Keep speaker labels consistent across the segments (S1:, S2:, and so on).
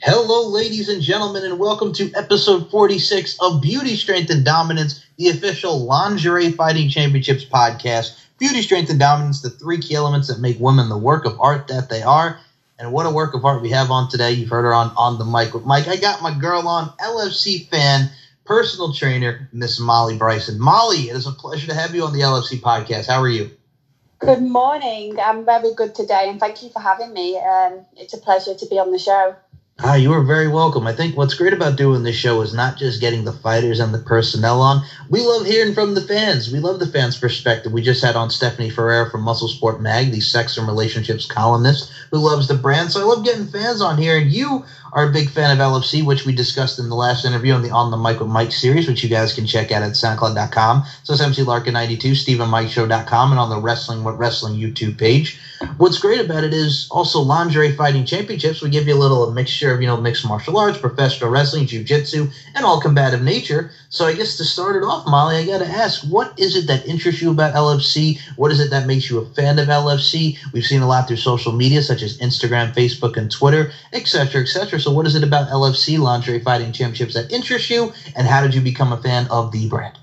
S1: Hello, ladies and gentlemen, and welcome to episode 46 of Beauty, Strength, and Dominance, the official Lingerie Fighting Championships podcast. Beauty, Strength, and Dominance, the three key elements that make women the work of art that they are. And what a work of art we have on today. You've heard her on On the Mic with Mike. I got my girl on, LFC fan, personal trainer, Miss Molly Bryson. Molly, it is a pleasure to have you on the LFC podcast. How are you?
S2: Good morning. I'm very good today, and thank you for having me. Um, it's a pleasure to be on the show.
S1: Ah, you are very welcome. I think what's great about doing this show is not just getting the fighters and the personnel on. We love hearing from the fans. We love the fans' perspective. We just had on Stephanie Ferrer from Muscle Sport Mag, the sex and relationships columnist who loves the brand. So I love getting fans on here. And you are a big fan of LFC, which we discussed in the last interview on the On the Mic with Mike series, which you guys can check out at SoundCloud.com. So it's MC Larkin92, StephenMikeShow.com, and on the Wrestling What Wrestling YouTube page. What's great about it is also lingerie fighting championships. We give you a little mixture of, you know, mixed martial arts, professional wrestling, jiu-jitsu, and all combative nature. So I guess to start it off, Molly, I got to ask, what is it that interests you about LFC? What is it that makes you a fan of LFC? We've seen a lot through social media, such as Instagram, Facebook, and Twitter, etc., etc. So what is it about LFC lingerie fighting championships that interests you, and how did you become a fan of the brand?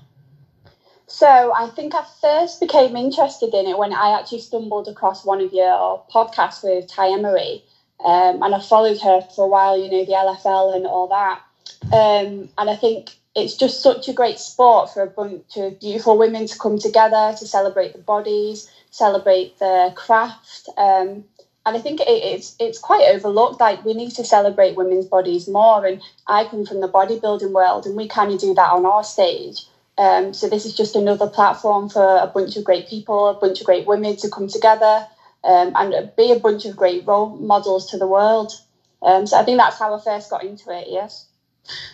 S2: So I think I first became interested in it when I actually stumbled across one of your podcasts with Ty Emery. Um, and I followed her for a while, you know, the LFL and all that. Um, and I think it's just such a great sport for a bunch of beautiful women to come together to celebrate the bodies, celebrate the craft. Um, and I think it, it's it's quite overlooked. Like we need to celebrate women's bodies more. And I come from the bodybuilding world, and we kind of do that on our stage. Um, so this is just another platform for a bunch of great people, a bunch of great women to come together um, and be a bunch of great role models to the world. Um, so I think that's how I first got into it. Yes.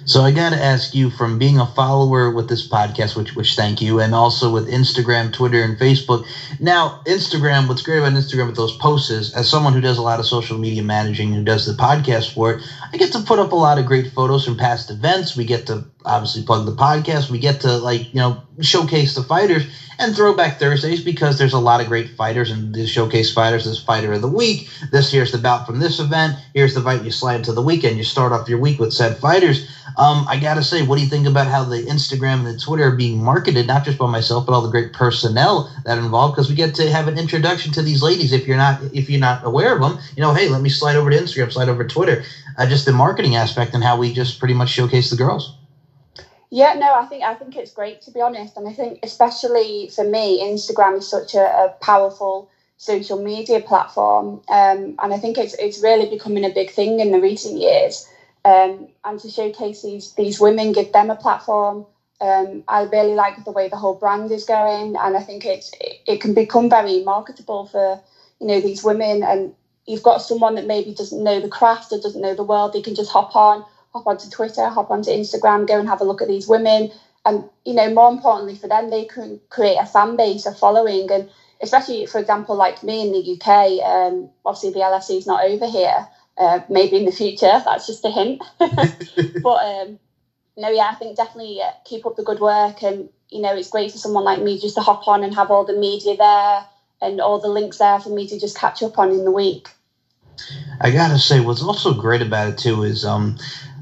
S1: So I got to ask you, from being a follower with this podcast, which which thank you, and also with Instagram, Twitter, and Facebook. Now, Instagram, what's great about Instagram with those posts is, as someone who does a lot of social media managing, who does the podcast for it, I get to put up a lot of great photos from past events. We get to obviously plug the podcast. We get to like you know showcase the fighters and Throwback Thursdays because there's a lot of great fighters and these showcase fighters. This fighter of the week. This here's the bout from this event. Here's the fight you slide into the weekend. You start off your week with said fighters. Um, I gotta say, what do you think about how the Instagram and the Twitter are being marketed, not just by myself, but all the great personnel that involved? Because we get to have an introduction to these ladies. If you're not if you're not aware of them, you know, hey, let me slide over to Instagram, slide over to Twitter. Uh, just the marketing aspect and how we just pretty much showcase the girls.
S2: Yeah, no, I think I think it's great to be honest, and I think especially for me, Instagram is such a, a powerful social media platform, um, and I think it's it's really becoming a big thing in the recent years. Um, and to showcase these these women, give them a platform. Um, I really like the way the whole brand is going, and I think it's it, it can become very marketable for you know these women. And you've got someone that maybe doesn't know the craft or doesn't know the world, they can just hop on hop onto Twitter, hop onto Instagram, go and have a look at these women. And, you know, more importantly for them, they can create a fan base, a following. And especially, for example, like me in the UK, um, obviously the LFC is not over here. Uh, maybe in the future, that's just a hint. but um, no, yeah, I think definitely uh, keep up the good work. And, you know, it's great for someone like me just to hop on and have all the media there and all the links there for me to just catch up on in the week.
S1: I gotta say, what's also great about it too is um,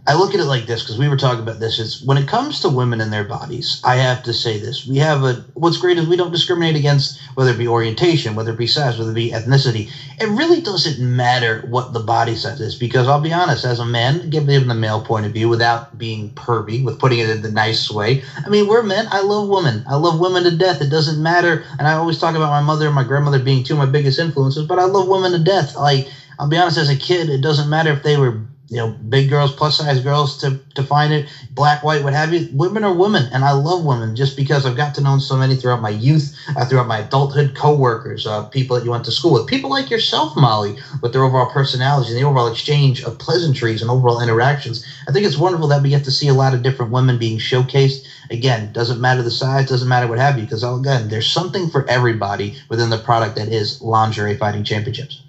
S1: I look at it like this because we were talking about this. Is when it comes to women and their bodies, I have to say this. We have a what's great is we don't discriminate against whether it be orientation, whether it be size, whether it be ethnicity. It really doesn't matter what the body size is because I'll be honest, as a man, given the male point of view, without being pervy, with putting it in the nice way. I mean, we're men. I love women. I love women to death. It doesn't matter. And I always talk about my mother and my grandmother being two of my biggest influences, but I love women to death. Like I'll be honest, as a kid, it doesn't matter if they were you know, big girls, plus size girls to, find it, black, white, what have you. Women are women, and I love women just because I've got to know so many throughout my youth, uh, throughout my adulthood, coworkers, uh, people that you went to school with, people like yourself, Molly, with their overall personalities and the overall exchange of pleasantries and overall interactions. I think it's wonderful that we get to see a lot of different women being showcased. Again, doesn't matter the size, doesn't matter what have you, because again, there's something for everybody within the product that is lingerie fighting championships.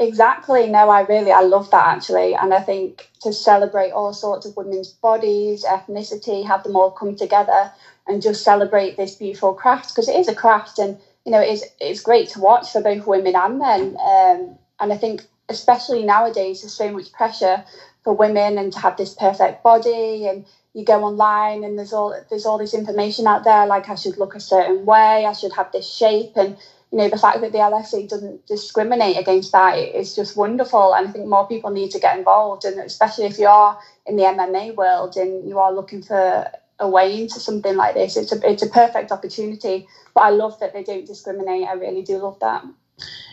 S2: Exactly. No, I really, I love that actually. And I think to celebrate all sorts of women's bodies, ethnicity, have them all come together and just celebrate this beautiful craft because it is a craft and, you know, it's, it's great to watch for both women and men. Um, and I think especially nowadays, there's so much pressure for women and to have this perfect body and you go online and there's all there's all this information out there like I should look a certain way, I should have this shape and you know the fact that the LFC doesn't discriminate against that is just wonderful and I think more people need to get involved and especially if you are in the MMA world and you are looking for a way into something like this it's a it's a perfect opportunity. But I love that they don't discriminate I really do love that.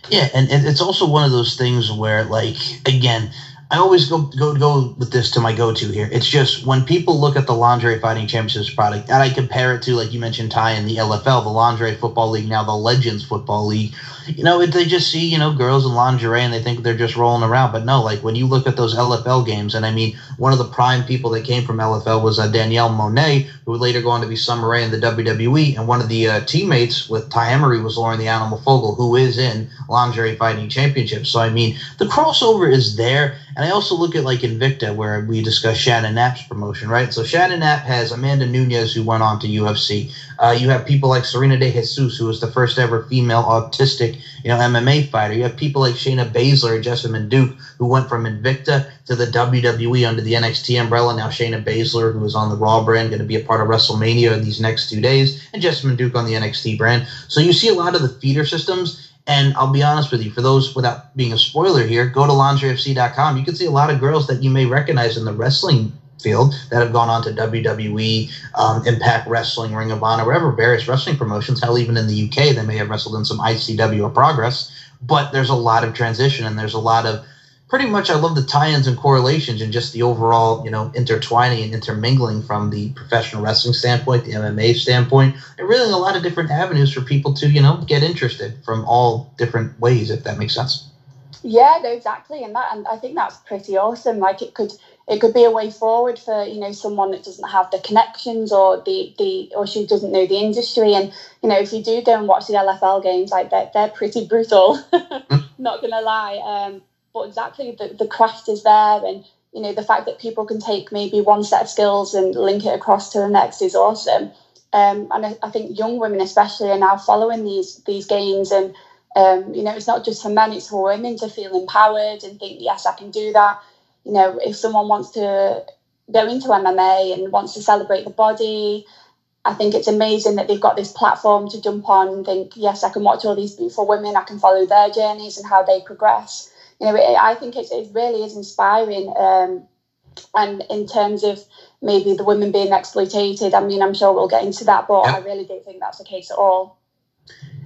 S1: Yeah and it's also one of those things where like again I always go go go with this to my go to here. It's just when people look at the lingerie fighting championships product, and I compare it to like you mentioned, Ty in the LFL, the lingerie football league, now the Legends football league you know, they just see, you know, girls in lingerie and they think they're just rolling around. But no, like when you look at those LFL games, and I mean, one of the prime people that came from LFL was uh, Danielle Moinet, who would later go on to be Summer Rae in the WWE. And one of the uh, teammates with Ty Emery was Lauren the Animal Fogel, who is in Lingerie Fighting Championships. So, I mean, the crossover is there. And I also look at like Invicta, where we discuss Shannon Knapp's promotion, right? So Shannon Knapp has Amanda Nunes, who went on to UFC. Uh, you have people like Serena De Jesus, who was the first ever female autistic, you know, MMA fighter. You have people like Shayna Baszler and Jessamyn Duke, who went from Invicta to the WWE under the NXT umbrella. Now Shayna Baszler, who is on the Raw brand, going to be a part of WrestleMania in these next two days, and Jessamyn Duke on the NXT brand. So you see a lot of the feeder systems. And I'll be honest with you, for those without being a spoiler here, go to lingeriefc.com. You can see a lot of girls that you may recognize in the wrestling field that have gone on to WWE, um, Impact Wrestling, Ring of Honor, whatever various wrestling promotions. Hell, even in the UK, they may have wrestled in some ICW or Progress. But there's a lot of transition and there's a lot of pretty much I love the tie-ins and correlations and just the overall, you know, intertwining and intermingling from the professional wrestling standpoint, the MMA standpoint, and really a lot of different avenues for people to, you know, get interested from all different ways, if that makes sense.
S2: Yeah, no, exactly, and that, and I think that's pretty awesome. Like it could, it could be a way forward for you know someone that doesn't have the connections or the the or she doesn't know the industry and you know if you do go and watch the LFL games like they're, they're pretty brutal mm. not gonna lie um, but exactly the, the craft is there and you know the fact that people can take maybe one set of skills and link it across to the next is awesome um, and I, I, think young women especially are now following these these games and um, you know it's not just for men it's for women to feel empowered and think yes I can do that you know, if someone wants to go into MMA and wants to celebrate the body, I think it's amazing that they've got this platform to jump on and think, yes, I can watch all these beautiful women, I can follow their journeys and how they progress. You know, it, I think it, it really is inspiring. Um, and in terms of maybe the women being exploited, I mean, I'm sure we'll get into that, but yep. I really don't think that's the case at all.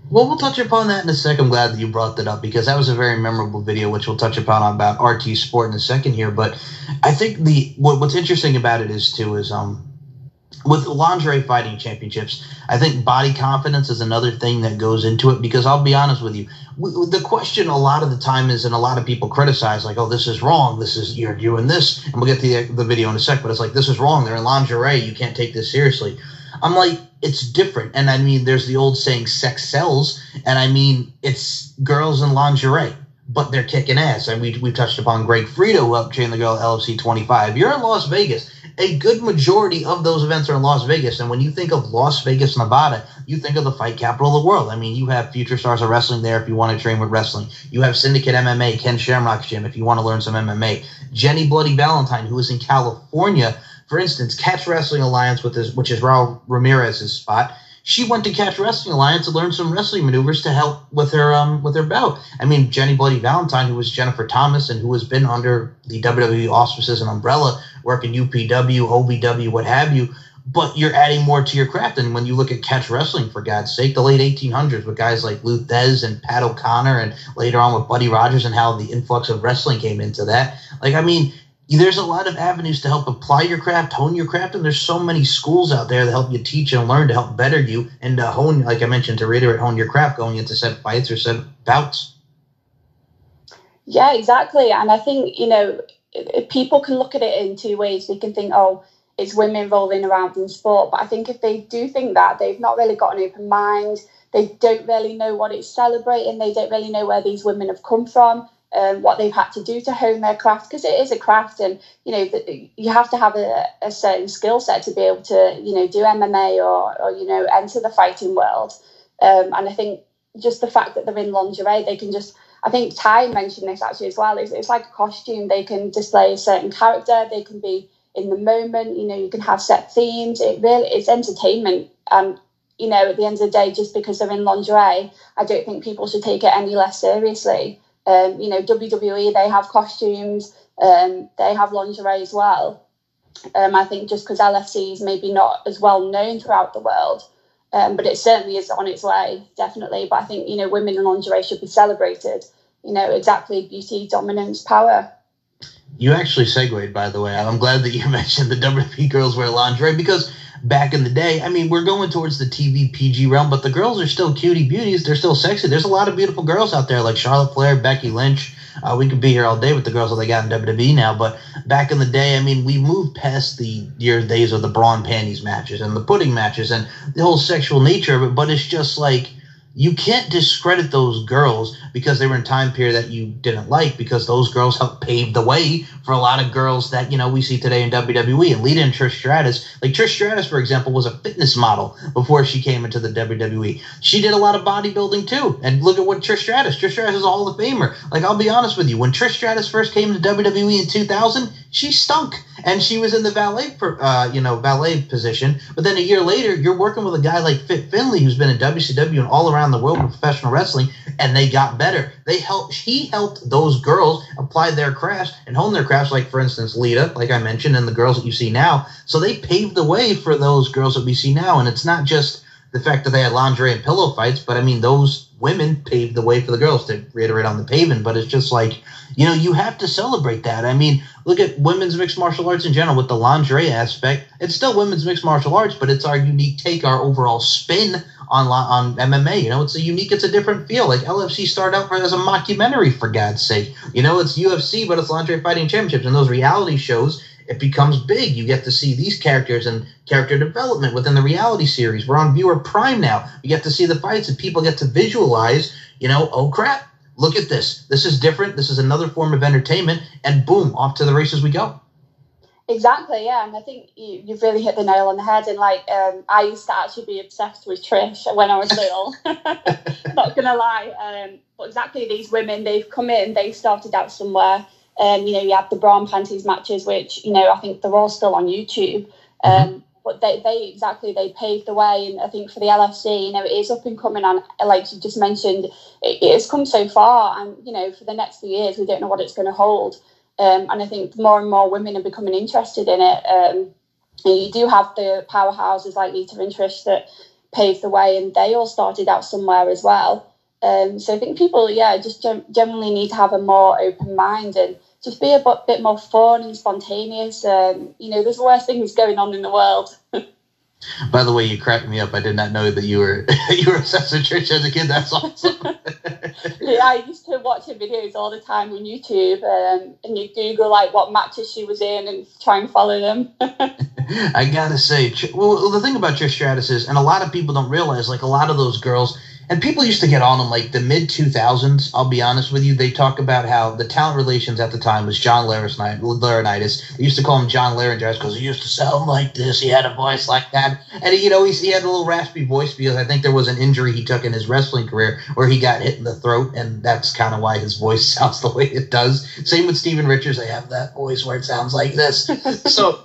S1: Well, we'll touch upon that in a second. I'm glad that you brought that up because that was a very memorable video, which we'll touch upon about RT Sport in a second here. But I think the what, what's interesting about it is too is um with lingerie fighting championships, I think body confidence is another thing that goes into it because I'll be honest with you, the question a lot of the time is, and a lot of people criticize, like, oh, this is wrong. This is, you're doing this. And we'll get to the, the video in a sec, but it's like, this is wrong. They're in lingerie. You can't take this seriously. I'm like, it's different. And I mean, there's the old saying, sex sells. And I mean, it's girls in lingerie, but they're kicking ass. And we, we touched upon Greg Frito, helped train the girl LFC 25. You're in Las Vegas. A good majority of those events are in Las Vegas. And when you think of Las Vegas, Nevada, you think of the fight capital of the world. I mean, you have future stars of wrestling there if you want to train with wrestling. You have Syndicate MMA, Ken Shamrock's gym if you want to learn some MMA. Jenny Bloody Valentine, who is in California, for instance, Catch Wrestling Alliance, with his, which is Raul Ramirez's spot, she went to Catch Wrestling Alliance to learn some wrestling maneuvers to help with her um with her bout. I mean, Jenny Bloody Valentine, who was Jennifer Thomas and who has been under the WWE auspices and umbrella, working UPW, OVW, what have you. But you're adding more to your craft. And when you look at catch wrestling, for God's sake, the late 1800s with guys like Lou Thesz and Pat O'Connor, and later on with Buddy Rogers and how the influx of wrestling came into that. Like, I mean, there's a lot of avenues to help apply your craft, hone your craft, and there's so many schools out there that help you teach and learn to help better you and uh, hone, like I mentioned, to reiterate, hone your craft going into set fights or set bouts.
S2: Yeah, exactly. And I think, you know, people can look at it in two ways. They can think, oh, it's women rolling around in sport. But I think if they do think that, they've not really got an open mind. They don't really know what it's celebrating. They don't really know where these women have come from um, what they've had to do to hone their craft because it is a craft and you know you have to have a, a certain skill set to be able to you know do MMA or, or you know enter the fighting world um, and I think just the fact that they're in lingerie they can just I think Ty mentioned this actually as well. It's, it's like a costume. They can display a certain character. They can be in the moment. You know, you can have set themes. It really it's entertainment. And you know, at the end of the day, just because they're in lingerie, I don't think people should take it any less seriously. Um, you know, WWE they have costumes. Um, they have lingerie as well. Um, I think just because LFC is maybe not as well known throughout the world, um, but it certainly is on its way, definitely. But I think you know, women in lingerie should be celebrated. You know, exactly beauty, dominance, power.
S1: You actually segued, by the way. I'm glad that you mentioned the WWE girls wear lingerie because back in the day, I mean, we're going towards the TV PG realm, but the girls are still cutie beauties. They're still sexy. There's a lot of beautiful girls out there like Charlotte Flair, Becky Lynch. Uh, we could be here all day with the girls that they got in WWE now, but back in the day, I mean, we moved past the year days of the brawn panties matches and the pudding matches and the whole sexual nature of it. But it's just like you can't discredit those girls because they were in time period that you didn't like because those girls helped pave the way for a lot of girls that you know we see today in WWE and lead in Trish Stratus. Like Trish Stratus, for example, was a fitness model before she came into the WWE. She did a lot of bodybuilding too, and look at what Trish Stratus. Trish Stratus is a Hall of Famer. Like I'll be honest with you, when Trish Stratus first came to WWE in 2000, she stunk and she was in the valet uh, you know valet position. But then a year later you're working with a guy like fit finlay who's been in wcw and all around the world with professional wrestling and they got better. They helped he helped those girls apply their crafts and hone their crafts like for instance lita like i mentioned and the girls that you see now. So they paved the way for those girls that we see now. And it's not just the fact that they had lingerie and pillow fights but i mean those women paved the way for the girls to reiterate on the pavement but it's just like you know you have to celebrate that i mean look at women's mixed martial arts in general with the lingerie aspect. It's still women's mixed martial arts, but it's our unique take, our overall spin on on MMA. You know, it's a unique, it's a different feel. Like LFC started out as a mockumentary, for God's sake. You know, it's UFC, but it's lingerie fighting championships, and those reality shows. It becomes big. You get to see these characters and character development within the reality series. We're on viewer prime now. You get to see the fights, and people get to visualize. You know, oh crap, look at this. This is different. This is another form of entertainment. And boom, off to the races we go.
S2: Exactly, yeah. And I think you, you've really hit the nail on the head. And like, um, I used to actually be obsessed with Trish when I was little. Not going to lie. Um, but exactly, these women, they've come in, they started out somewhere. Um, you know, you have the brawn panties matches, which, you know, I think they're all still on YouTube. Um, mm-hmm. but they, they exactly they paved the way. And I think for the LFC you know it is up and coming. And like you just mentioned it, it has come so far. And you know for the next few years we don't know what it's going to hold. Um, and I think more and more women are becoming interested in it. Um, and you do have the powerhouses like Lita and Trish that paved the way. And they all started out somewhere as well um, so I think people yeah just generally need to have a more open mind and just be a bit more fun and spontaneous. Um, you know, there's worse things going on in the world.
S1: By the way, you cracked me up. I did not know that you were you were obsessed with Trish as a kid. That's awesome.
S2: yeah, I used to watch her videos all the time on YouTube, um, and you Google like what matches she was in and try and follow them.
S1: I gotta say, well, the thing about Trish Stratus is, and a lot of people don't realize, like a lot of those girls and people used to get on them like the mid 2000s i'll be honest with you. They talk about how the talent relations at the time was john laurinaitis. They used to call him john laryngitis because he used to sound like this. He had a voice like that. And you know he, he had a little raspy voice because i think there was an injury he took in his wrestling career where he got hit in the throat and that's kind of why his voice sounds the way it does. Same with steven richards. They have that voice where it sounds like this. So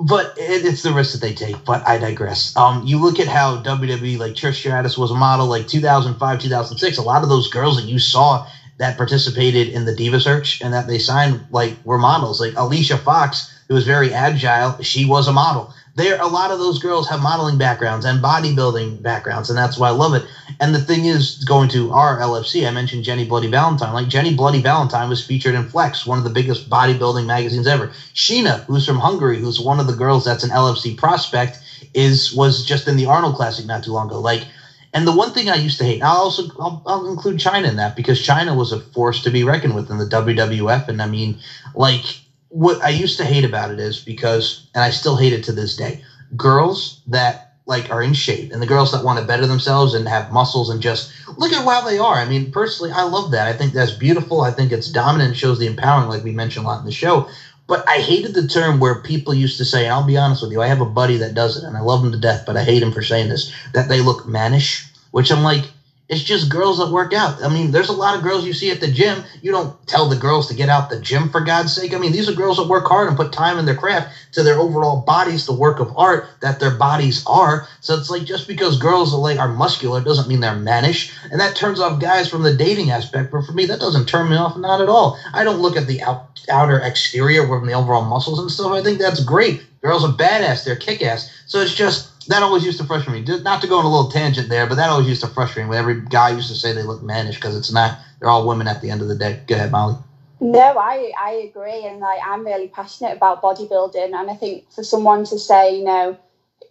S1: but it, it's the risk that they take. But I digress. Um, you look at how WWE, like Trish Stratus, was a model, like 2005, 2006. A lot of those girls that you saw that participated in the Diva Search and that they signed, like, were models. Like Alicia Fox, who was very agile, she was a model there a lot of those girls have modeling backgrounds and bodybuilding backgrounds and that's why i love it and the thing is going to our lfc i mentioned jenny bloody valentine. Like jenny bloody valentine was featured in flex one of the biggest bodybuilding magazines ever. Sheena who's from hungary who's one of the girls that's an lfc prospect is was just in the arnold classic not too long ago. Like and the one thing I used to hate, I'll also I'll, I'll, include Chyna in that because Chyna was a force to be reckoned with in the WWF, and I mean, like what I used to hate about it is because, and I still hate it to this day, girls that like are in shape and the girls that want to better themselves and have muscles and just look at how they are. I mean, personally, I love that. I think that's beautiful. I think it's dominant, shows the empowering, like we mentioned a lot in the show. But I hated the term where people used to say, I'll be honest with you, I have a buddy that does it and I love him to death, but I hate him for saying this, that they look mannish, which I'm like, It's just girls that work out. I mean, there's a lot of girls you see at the gym. You don't tell the girls to get out the gym for God's sake. I mean, these are girls that work hard and put time in their craft to their overall bodies, the work of art that their bodies are. So it's like just because girls are like are muscular doesn't mean they're mannish, and that turns off guys from the dating aspect. But for me, that doesn't turn me off, not at all. I don't look at the out, outer exterior from the overall muscles and stuff. I think that's great. Girls are badass. They're kick ass. So it's just that always used to frustrate me. Not to go on a little tangent there, but that always used to frustrate me. When every guy used to say they look mannish because it's not. They're all women at the end of the day. Go ahead, Molly.
S2: No, I I agree, and like I'm really passionate about bodybuilding, and I think for someone to say, you know,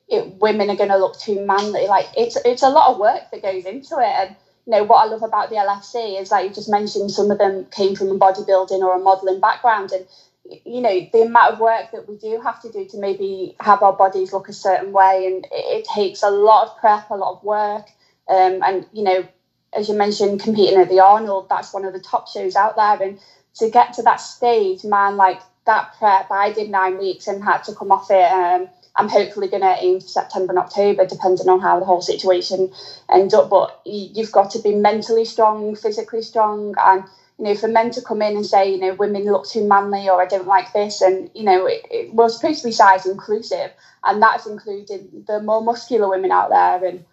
S2: it, women are going to look too manly, like it's it's a lot of work that goes into it, and you know what I love about the LFC is like you just mentioned, some of them came from a bodybuilding or a modelling background, and you know the amount of work that we do have to do to maybe have our bodies look a certain way and it, takes a lot of prep a lot of work. Um, and you know as you mentioned competing at the arnold that's one of the top shows out there. And to get to that stage man like that prep i did nine weeks and had to come off it. Um, i'm hopefully going to aim for september and october depending on how the whole situation ends up. But you've got to be mentally strong physically strong and you know, for men to come in and say, you know, women look too manly or I don't like this, and you know, it, it was supposed to be size inclusive, and that's including the more muscular women out there. And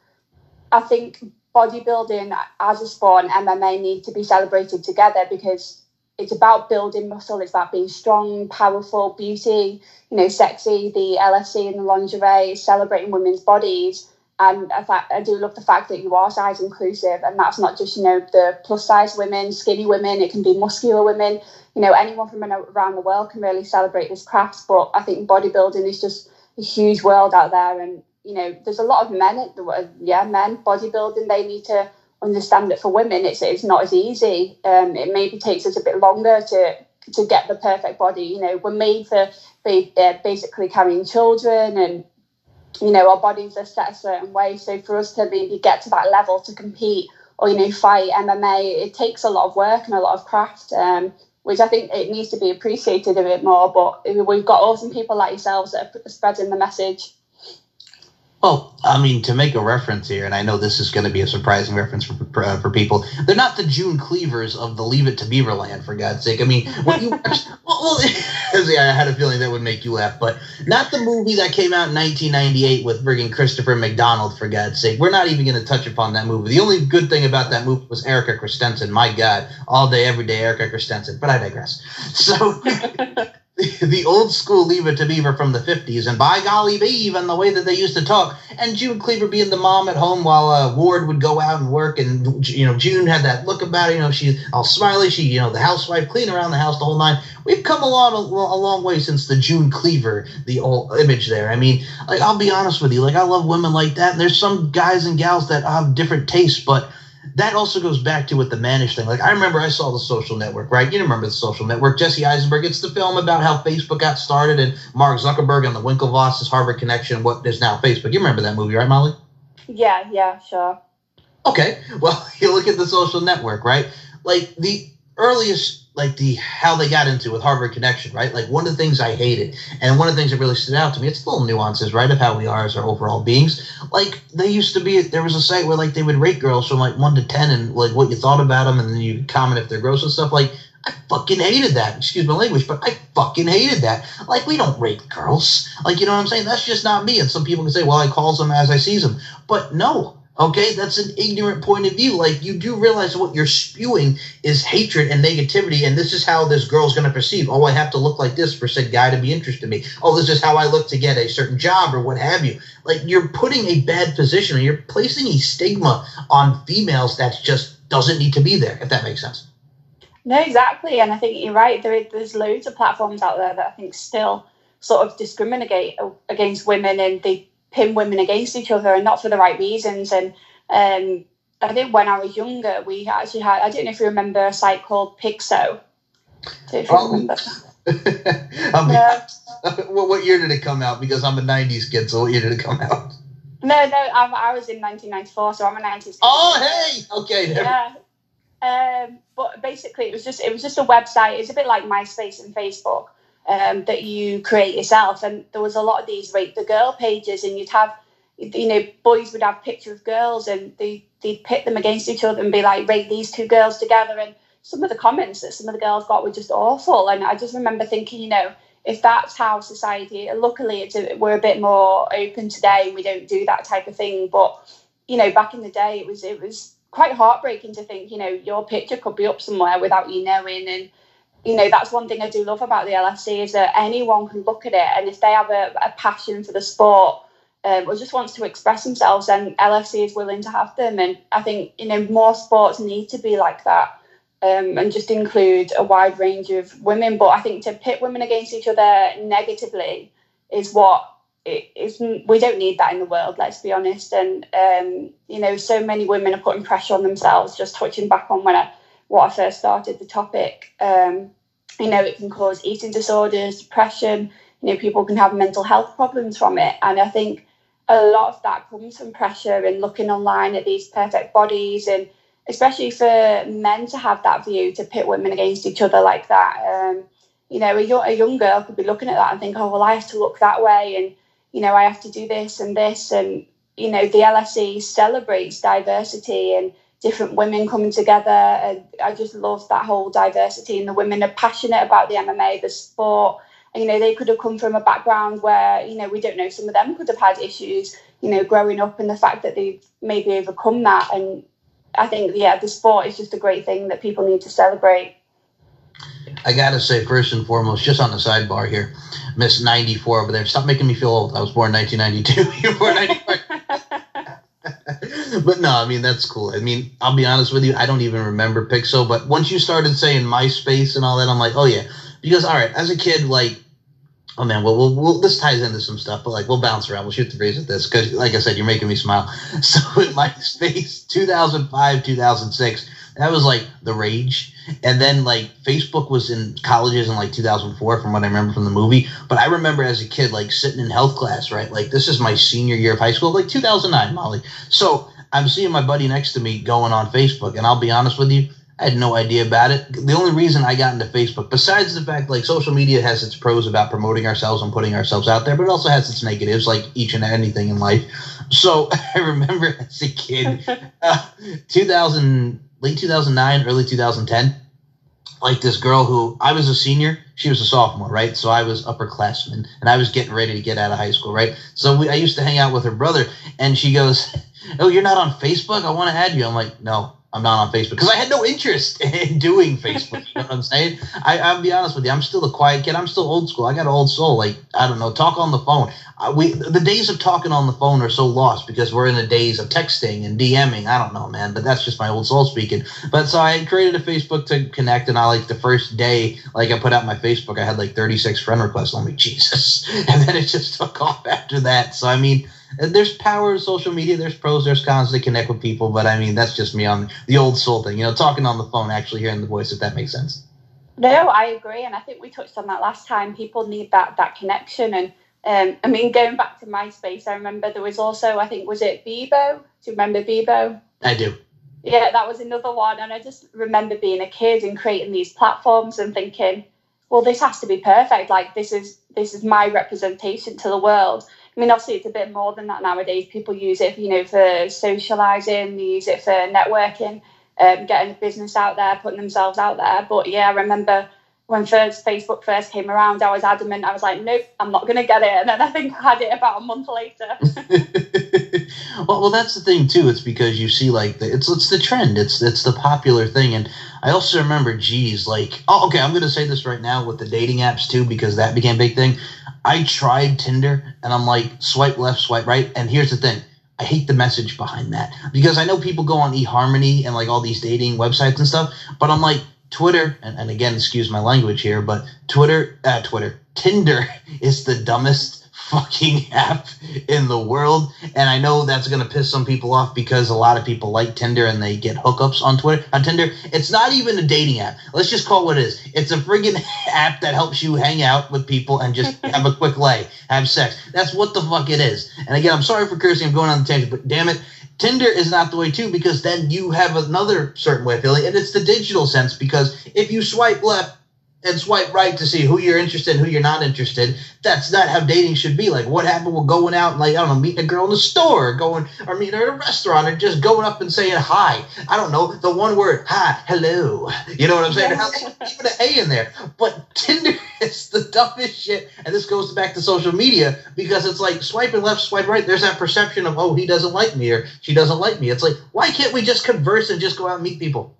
S2: I think bodybuilding as a sport and MMA need to be celebrated together because it's about building muscle, it's about being strong, powerful, beauty, you know, sexy. The LFC and the lingerie celebrating women's bodies and I, I do love the fact that you are size inclusive, and that's not just you know the plus size women, skinny women. It can be muscular women. You know, anyone from around the world can really celebrate this craft. But I think bodybuilding is just a huge world out there, and you know, there's a lot of men. At the, yeah, men bodybuilding. They need to understand that for women, it's it's not as easy. Um, it maybe takes us a bit longer to to get the perfect body. You know, we're made for be, uh, basically carrying children and you know, our bodies are set a certain way. So for us to maybe get to that level to compete or, you know, fight MMA, it takes a lot of work and a lot of craft, um, which I think it needs to be appreciated a bit more. But we've got awesome people like yourselves that are spreading the message.
S1: Well, I mean, to make a reference here, and I know this is going to be a surprising reference for for, uh, for people. They're not the June Cleavers of the Leave It to Beaverland, for God's sake. I mean, when you watch, well, well I had a feeling that would make you laugh, but not the movie that came out in 1998 with frigging Christopher McDonald, for God's sake. We're not even going to touch upon that movie. The only good thing about that movie was Erika Christensen. My God, all day, every day, Erika Christensen. But I digress. So. the old school Leave It to Beaver from the 50s, and by golly, Beav, and the way that they used to talk, and June Cleaver being the mom at home while uh, Ward would go out and work, and you know June had that look about her, you know she's all smiley, she you know the housewife, clean around the house the whole nine. We've come a long, a, a long way since the June Cleaver, the old image there. I mean, like I'll be honest with you, like I love women like that, and there's some guys and gals that have different tastes, but that also goes back to with the mannish thing. Like I remember I saw the social network, right? You remember the social network. Jesse Eisenberg, it's the film about how Facebook got started and Mark Zuckerberg and the Winklevoss's Harvard connection, what is now Facebook. You remember that movie, right, Molly?
S2: Yeah, yeah, sure.
S1: Okay. Well, you look at the social network, right? Like the earliest like the how they got into with Harvard Connection, right? Like one of the things I hated, and one of the things that really stood out to me, it's little nuances, right, of how we are as our overall beings. Like they used to be, there was a site where like they would rate girls from like one to ten, and like what you thought about them, and then you comment if they're gross and stuff. Like I fucking hated that. Excuse my language, but I fucking hated that. Like we don't rate girls. Like you know what I'm saying? That's just not me. And some people can say, well, I calls them as I sees them, but no. Okay, that's an ignorant point of view. Like you do realize what you're spewing is hatred and negativity, and this is how this girl's going to perceive. Oh, I have to look like this for said guy to be interested in me. Oh, this is how I look to get a certain job or what have you. Like you're putting a bad position, and you're placing a stigma on females that just doesn't need to be there. If that makes sense.
S2: No, exactly, and I think you're right. There, there's loads of platforms out there that I think still sort of discriminate against women, and they pin women against each other and not for the right reasons. And um, I think when I was younger, we actually had, I don't know if you remember a site called Piczo. You oh. remember.
S1: yeah. what, what year did it come out? Because I'm a 90s kid, so what year did it come out?
S2: No, no, I, I was in 1994, so I'm a 90s kid.
S1: Oh, hey! Okay.
S2: Yeah. Um, but basically, it was just it was just a website. It's a bit like MySpace and Facebook, um, that you create yourself. And there was a lot of these rate the girl pages, and you'd have you know, boys would have pictures of girls and they, they'd pit them against each other and be like, rate these two girls together. And some of the comments that some of the girls got were just awful. And I just remember thinking, you know, if that's how society, luckily it's a, we're a bit more open today and we don't do that type of thing. But, you know, back in the day, it was, it was quite heartbreaking to think, you know, your picture could be up somewhere without you knowing. And, you know, that's one thing I do love about the LFC is that anyone can look at it. And if they have a, a passion for the sport, um, or just wants to express themselves, then LFC is willing to have them. And I think you know more sports need to be like that, um, and just include a wide range of women. But I think to pit women against each other negatively is what it is. We don't need that in the world. Let's be honest. And um, you know, so many women are putting pressure on themselves. Just touching back on when I what I first started the topic. Um, you know, it can cause eating disorders, depression. You know, people can have mental health problems from it, and I think a lot of that comes from pressure and looking online at these perfect bodies and especially for men to have that view to pit women against each other like that um, you know a young, a young girl could be looking at that and think oh well i have to look that way and you know i have to do this and this and you know the LFC celebrates diversity and different women coming together and i just love that whole diversity and the women are passionate about the mma the sport And, you know, they could have come from a background where, you know, we don't know, some of them could have had issues, you know, growing up and the fact that they've maybe overcome that. And I think, yeah, the sport is just a great thing that people need to celebrate.
S1: I gotta say, first and foremost, just on the sidebar here, Miss 94 over there, stop making me feel old. I was born 1992. you were born 94. but no, I mean that's cool. I mean, I'll be honest with you, I don't even remember Pixel, but once you started saying MySpace and all that, I'm like, oh yeah, because all right, as a kid, like, oh man, well, we'll, we'll this ties into some stuff, but like we'll bounce around. We'll shoot the breeze with this because, like I said, you're making me smile. So in MySpace, 2005, 2006, that was like the rage. And then like Facebook was in colleges in like 2004, from what I remember from the movie. But I remember as a kid, like sitting in health class, right? Like this is my senior year of high school, like 2009, Molly. So I'm seeing my buddy next to me going on Facebook, and I'll be honest with you I had no idea about it. The only reason I got into Facebook, besides the fact like social media has its pros about promoting ourselves and putting ourselves out there, but it also has its negatives, like each and anything in life. So I remember as a kid, uh, 2000, late 2009, early 2010, like this girl who I was a senior, she was a sophomore, right? So I was upperclassman, and I was getting ready to get out of high school, right? So we, I used to hang out with her brother, and she goes, "Oh, you're not on Facebook? I want to add you." I'm like, "No, I'm not on Facebook because I had no interest in doing Facebook. You know what I'm saying? I, I'll be honest with you. I'm still a quiet kid. I'm still old school. I got an old soul. Like I don't know, talk on the phone. Uh, we the days of talking on the phone are so lost because we're in the days of texting and DMing. I don't know, man, but that's just my old soul speaking. But so I created a Facebook to connect, and I like the first day, like I put out my Facebook, I had like 36 friend requests. I'm like Jesus, and then it just took off after that. So I mean there's power in social media. There's pros, there's cons to connect with people. But I mean, that's just me on the old soul thing. You know, talking on the phone, actually hearing the voice, if that makes sense.
S2: No, I agree, and I think we touched on that last time. People need that that connection, and um, I mean, going back to MySpace, I remember there was also, I think, was it Bebo? Do you remember Bebo?
S1: I do.
S2: Yeah, that was another one, and I just remember being a kid and creating these platforms and thinking, well, this has to be perfect. Like this is this is my representation to the world. I mean, obviously, it's a bit more than that nowadays. People use it, you know, for socializing, they use it for networking, um, getting business out there, putting themselves out there. But yeah, I remember when first Facebook first came around, I was adamant. I was like, nope, I'm not going to get it. And then I think I had it about a month later.
S1: well, well, that's the thing too. It's because you see, like, the, it's it's the trend. It's it's the popular thing. And I also remember, geez, like, oh, okay, I'm going to say this right now with the dating apps too, because that became a big thing. I tried Tinder and I'm like, swipe left, swipe right. And here's the thing. I hate the message behind that because I know people go on eHarmony and like all these dating websites and stuff, but I'm like, Twitter, and, and again, excuse my language here, but Twitter, uh, Twitter, Tinder is the dumbest fucking app in the world. And I know that's going to piss some people off because a lot of people like Tinder and they get hookups on Twitter. On Tinder, it's not even a dating app. Let's just call it what it is. It's a friggin' app that helps you hang out with people and just have a quick lay, have sex. That's what the fuck it is. And again, I'm sorry for cursing. I'm going on the tangent, but damn it. Tinder is not the way too because then you have another certain way of feeling, and it's the digital sense because if you swipe left, and swipe right to see who you're interested in, who you're not interested. That's not how dating should be. Like, what happened with going out and like I don't know, meeting a girl in the store, or going or meeting her at a restaurant, or just going up and saying hi. I don't know the one word hi, hello. You know what I'm saying? Yeah. Even an A in there. But Tinder is the dumbest shit, and this goes back to social media because it's like swiping left, swipe right. There's that perception of oh he doesn't like me or she doesn't like me. It's like why can't we just converse and just go out and meet people?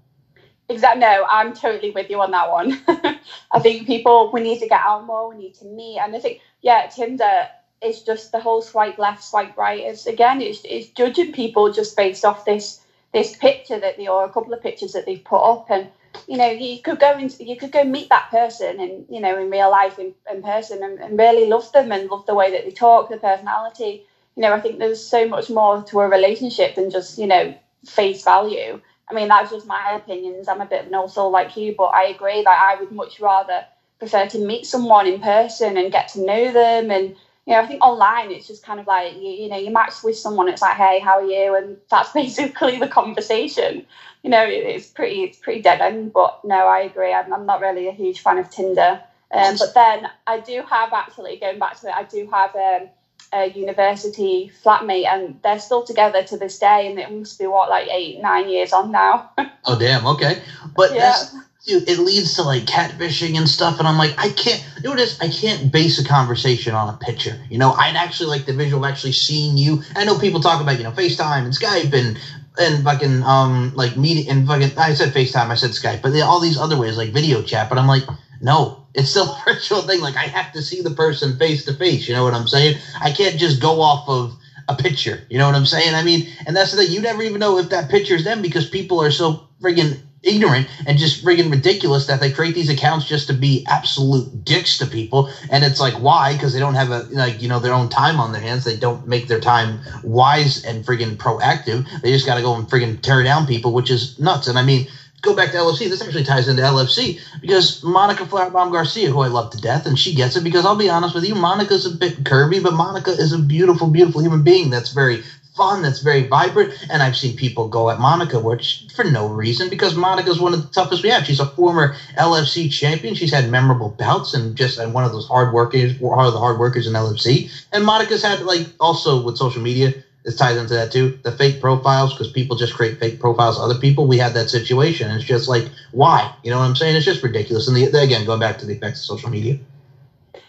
S2: Exactly. No, I'm totally with you on that one. I think people we need to get out more. We need to meet, and I think yeah, Tinder is just the whole swipe left, swipe right. Is again, it's, it's judging people just based off this this picture that they or a couple of pictures that they've put up, and you know you could go and you could go meet that person and you know in real life in, in person and, and really love them and love the way that they talk, the personality. You know, I think there's so much more to a relationship than just you know face value I mean, that's just my opinions. I'm a bit of an soul like you, but I agree that I would much rather prefer to meet someone in person and get to know them. And, you know, I think online it's just kind of like, you, you know, you match with someone, it's like, hey, how are you? And that's basically the conversation. You know, it's pretty, it's pretty dead end. But no, I agree. I'm, I'm not really a huge fan of Tinder. Um, but then I do have actually, going back to it, I do have um, a university flatmate, and they're still together to this day, and it must be what like eight, nine years on now.
S1: oh damn! Okay, but yeah. that's dude, it leads to like catfishing and stuff, and I'm like, I can't. You know what it is? I can't base a conversation on a picture. You know, I'd actually like the visual of actually seeing you. I know people talk about you know FaceTime and Skype and and fucking um like meeting and fucking I said FaceTime, I said Skype, but all these other ways like video chat. But I'm like, no, it's still a virtual thing. Like I have to see the person face to face. You know what I'm saying? I can't just go off of a picture. You know what I'm saying? I mean, and that's the thing. You never even know if that picture is them because people are so friggin' ignorant and just friggin' ridiculous that they create these accounts just to be absolute dicks to people. And it's like, why? Because they don't have a like you know their own time on their hands. They don't make their time wise and friggin' proactive. They just got to go and friggin' tear down people, which is nuts. And I mean go back to LFC. This actually ties into LFC because Monica Flowerbomb Garcia, who I love to death, and she gets it because I'll be honest with you, Monica's a bit curvy, but Monica is a beautiful, beautiful human being that's very fun, that's very vibrant. And I've seen people go at Monica, which for no reason, because Monica's one of the toughest we have. She's a former LFC champion. She's had memorable bouts and just and one of those hard workers, one of the hard workers in LFC. And Monica's had like also with social media this ties into that too. The fake profiles, because people just create fake profiles of other people. We had that situation. It's just like, why? You know what I'm saying? It's just ridiculous. And the, again, going back to the effects of social media.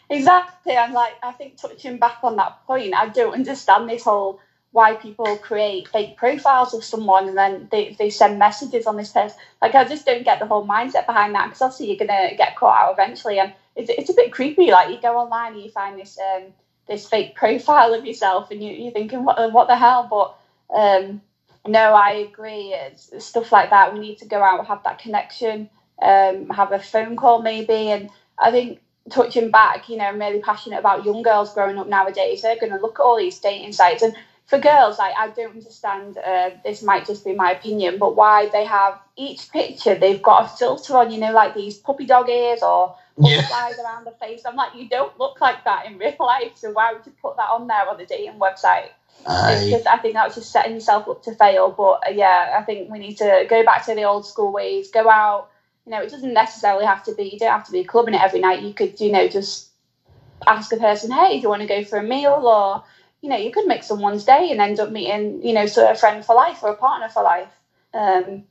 S2: Exactly. I'm like, I think touching back on that point, I don't understand this whole why people create fake profiles of someone and then they, they send messages on this person. Like, I just don't get the whole mindset behind that because obviously you're going to get caught out eventually. And it's, it's a bit creepy. Like, you go online and you find this um, this fake profile of yourself, and you, you're thinking, what, what the hell? But um, no, I agree. It's, it's, stuff like that. We need to go out, have that connection, um, have a phone call maybe. And I think touching back, you know, I'm really passionate about young girls growing up nowadays. They're going to look at all these dating sites. And for girls, like, I don't understand, uh, this might just be my opinion, but why they have each picture, they've got a filter on, you know, like these puppy dog ears or yeah. around the face. I'm like, you don't look like that in real life, so why would you put that on there on the dating website? I... Just, I think that's just setting yourself up to fail. But uh, yeah, I think we need to go back to the old school ways. Go out. You know, it doesn't necessarily have to be. You don't have to be clubbing it every night. You could, you know, just ask a person, "Hey, do you want to go for a meal?" Or you know, you could make someone's day and end up meeting, you know, sort of a friend for life or a partner for life. Um,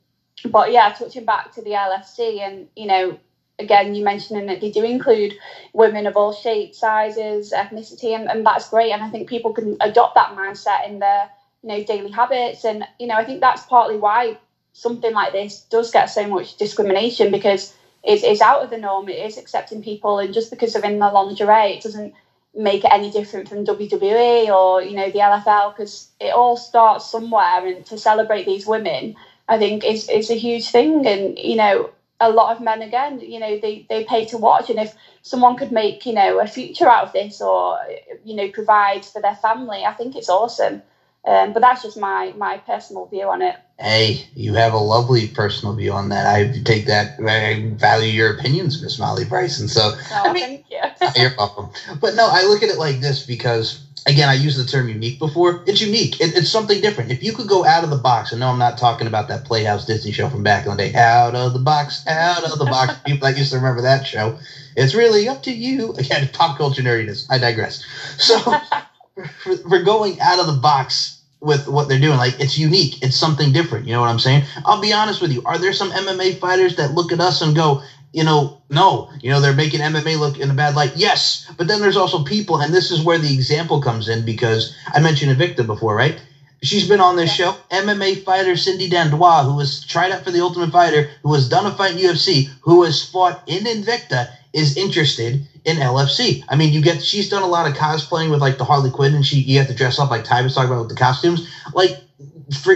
S2: but yeah, touching back to the LFC and you know, again, you mentioned that they do include women of all shapes, sizes, ethnicity, and, and that's great. And I think people can adopt that mindset in their you know daily habits. And you know, I think that's partly why something like this does get so much discrimination because it's, it's out of the norm. It is accepting people, and just because they're in the lingerie, it doesn't make it any different from WWE or you know the LFL because it all starts somewhere. And to celebrate these women, I think is is a huge thing. And you know, a lot of men again you know they they pay to watch and if someone could make you know a future out of this or you know provide for their family i think it's awesome. Um, but that's just my my personal view on it.
S1: Hey you have a lovely personal view on that. I take that i value your opinions miss molly bryson so
S2: oh, I mean, thank you.
S1: you're welcome. But no i look at it like this because again, I used the term unique before. It's unique. It, it's something different. If you could go out of the box, and no, I'm not talking about that Playhouse Disney show from back in the day. Out of the box, out of the box. People that used to remember that show. It's really up to you. Again, pop culture nerdiness. I digress. So, for, for going out of the box with what they're doing, like it's unique. It's something different. You know what I'm saying? I'll be honest with you. Are there some MMA fighters that look at us and go, you know, no, you know, they're making MMA look in a bad light. Yes, but then there's also people, and this is where the example comes in because I mentioned Invicta before, right? She's been on this show. MMA fighter Cindy Dandois, who was tried out for the Ultimate Fighter, who has done a fight in UFC, who has fought in Invicta, is interested in LFC. I mean, you get she's done a lot of cosplaying with like the Harley Quinn, and she you have to dress up like Ty was talking about with the costumes. Like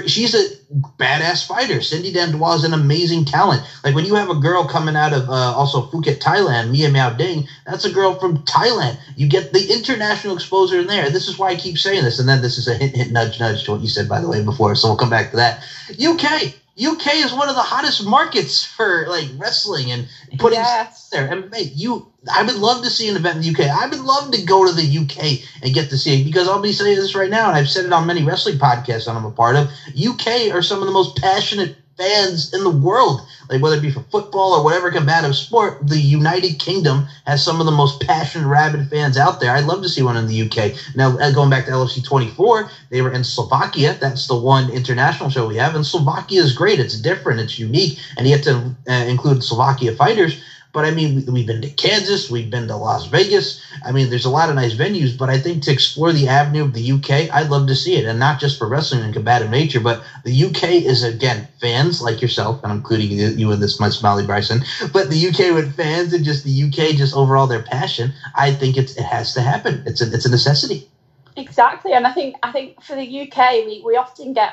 S1: she's a badass fighter. Cindy Dandois is an amazing talent. Like when you have a girl coming out of uh, also Phuket, Thailand, Mia Miao Ding, that's a girl from Thailand. You get the international exposure in there. This is why I keep saying this. And then this is a hint, hint, nudge, nudge to what you said, by the way, before. So we'll come back to that. UK, UK is one of the hottest markets for like wrestling and putting
S2: Yes.
S1: there. MMA. You, I would love to see an event in the UK. I would love to go to the UK and get to see it because I'll be saying this right now, and I've said it on many wrestling podcasts that I'm a part of. UK are some of the most passionate fans in the world. Like whether it be for football or whatever combative sport, the United Kingdom has some of the most passionate, rabid fans out there. I'd love to see one in the UK. Now, uh, going back to LFC 24, they were in Slovakia. That's the one international show we have, and Slovakia is great. It's different, it's unique, and you have to uh, include Slovakia fighters. But I mean, we- we've been to Kansas, we've been to Las Vegas. I mean, there's a lot of nice venues, but I think to explore the avenue of the UK, I'd love to see it. And not just for wrestling and combative nature, but the UK is, again, fans like yourself, and I'm including you in this, my Smiley Bryson, but the UK with fans and just the UK, just overall their passion, I think it's, it has to happen. It's a, it's a necessity.
S2: Exactly, and I think I think for the UK, we, we often get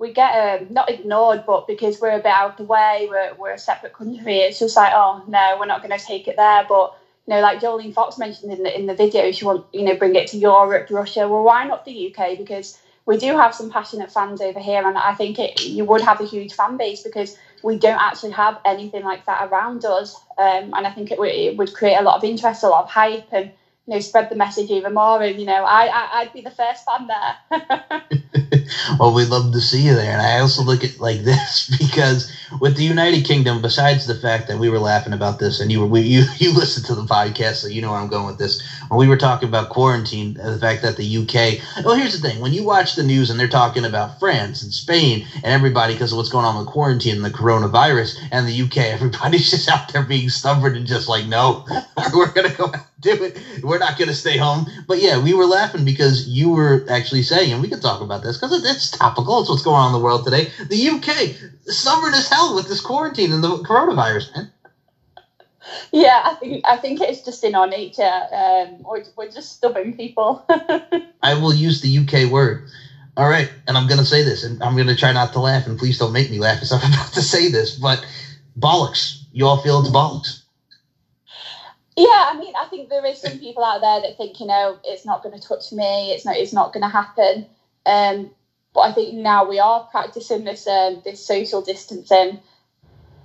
S2: we get um, not ignored, but because we're a bit out of the way, we're we're a separate country. It's just like, oh no, we're not going to take it there. But you know, like Jolene Fox mentioned in the in the video, she want you know bring it to Europe, Russia. Well, why not the UK? Because we do have some passionate fans over here, and I think it you would have a huge fan base because we don't actually have anything like that around us. Um, and I think it, would it would create a lot of interest, a lot of hype, and you know spread the message even more. And you know, I, I I'd be the first fan there.
S1: well, we'd love to see you there. And I also look at like this because with the United Kingdom, besides the fact that we were laughing about this, and you were we, you you listened to the podcast, so you know where I'm going with this. When we were talking about quarantine, uh, the fact that the UK. Well, here's the thing: when you watch the news and they're talking about France and Spain and everybody because of what's going on with quarantine and the coronavirus, and the UK, everybody's just out there being stubborn and just like, no, we're gonna go do it. We're not gonna stay home. But yeah, we were laughing because you were actually saying, and we could talk about this because it's topical. It's what's going on in the world today. The UK, stubborn as hell with this quarantine and the coronavirus, man.
S2: yeah, I think I think it's just in our nature. Um, we're, we're just stubborn people.
S1: I will use the UK word. All right, and I'm gonna say this, and I'm gonna try not to laugh, and please don't make me laugh as I'm about to say this, but bollocks. You all feel it's bollocks.
S2: Yeah, I mean, I think there is some people out there that think, you know, it's not going to touch me. It's not. It's not going to happen. Um, but I think now we are practicing this um, this social distancing.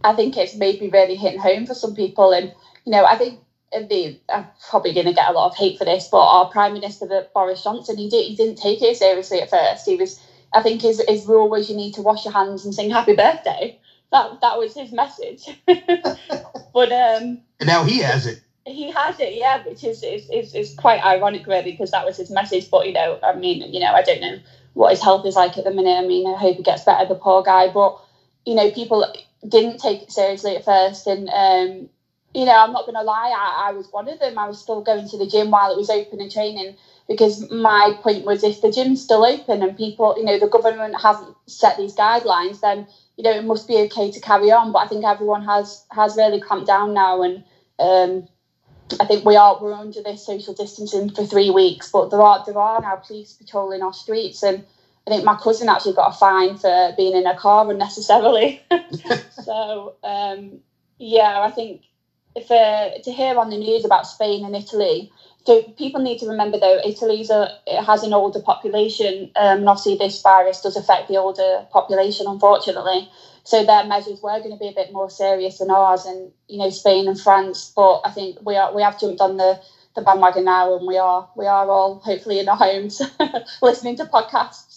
S2: I think it's maybe really hitting home for some people, and you know, I think the I'm probably going to get a lot of hate for this, but our Prime Minister Boris Johnson, he did he didn't take it seriously at first. He was, I think, his his rule was you need to wash your hands and sing Happy Birthday. That that was his message. but um,
S1: And now he has it.
S2: he has it, yeah, which is is, is, is quite ironic, really, because that was his message. But you know, I mean, you know, I don't know what his health is like at the minute. I mean, I hope he gets better, the poor guy. But you know, people didn't take it seriously at first, and um, you know, I'm not going to lie, I, I was one of them. I was still going to the gym while it was open and training because my point was if the gym's still open and people, you know, the government hasn't set these guidelines, then you know it must be okay to carry on. But I think everyone has has really clamped down now, and um, I think we are we're under this social distancing for three weeks. But there are there are now police patrolling our streets, and I think my cousin actually got a fine for being in a car unnecessarily. so um, yeah, I think if uh, to hear on the news about Spain and Italy. So people need to remember though, Italy's a it has an older population, um, and obviously this virus does affect the older population, unfortunately. So their measures were going to be a bit more serious than ours, and you know Spain and France. But I think we are we have jumped on the the bandwagon now, and we are we are all hopefully in our homes listening to podcasts.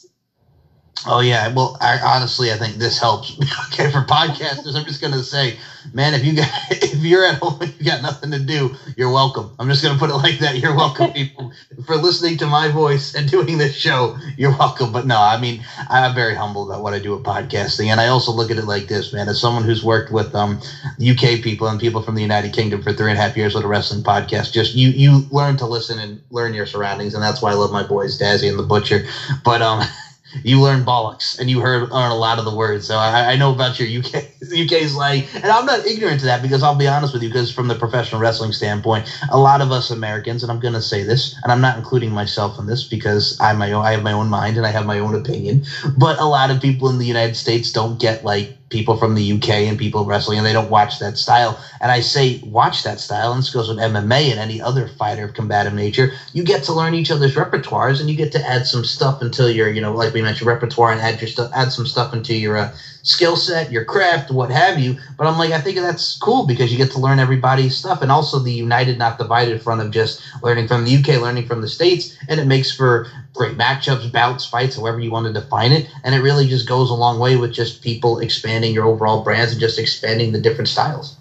S1: Oh yeah, well, I, honestly, I think this helps. okay, for podcasters, I'm just gonna say, man, if you got if you're at home and you got nothing to do, you're welcome. I'm just gonna put it like that. You're welcome, people, for listening to my voice and doing this show. You're welcome. But no, I mean, I'm very humble about what I do with podcasting, and I also look at it like this, man. As someone who's worked with um UK people and people from the United Kingdom for three and a half years with a wrestling podcast, just you you learn to listen and learn your surroundings, and that's why I love my boys, Dazzy and the Butcher. But um you learn bollocks and you heard a lot of the words. So I, I know about your UK UK slang, and I'm not ignorant to that because I'll be honest with you, because from the professional wrestling standpoint, a lot of us Americans, and I'm going to say this, and I'm not including myself in this because I my own, I have my own mind and I have my own opinion, but a lot of people in the United States don't get like people from the UK and people wrestling, and they don't watch that style. And I say, watch that style, and this goes with MMA and any other fighter of combative nature. You get to learn each other's repertoires, and you get to add some stuff until your, you know, like we mentioned, repertoire, and add your stuff, add some stuff into your uh, skill set, your craft, what have you. But I'm like, I think that's cool because you get to learn everybody's stuff, and also the united, not divided front of just learning from the UK, learning from the states, and it makes for great matchups, bouts, fights, however you want to define it. And it really just goes a long way with just people expanding your overall brands and just expanding the different styles.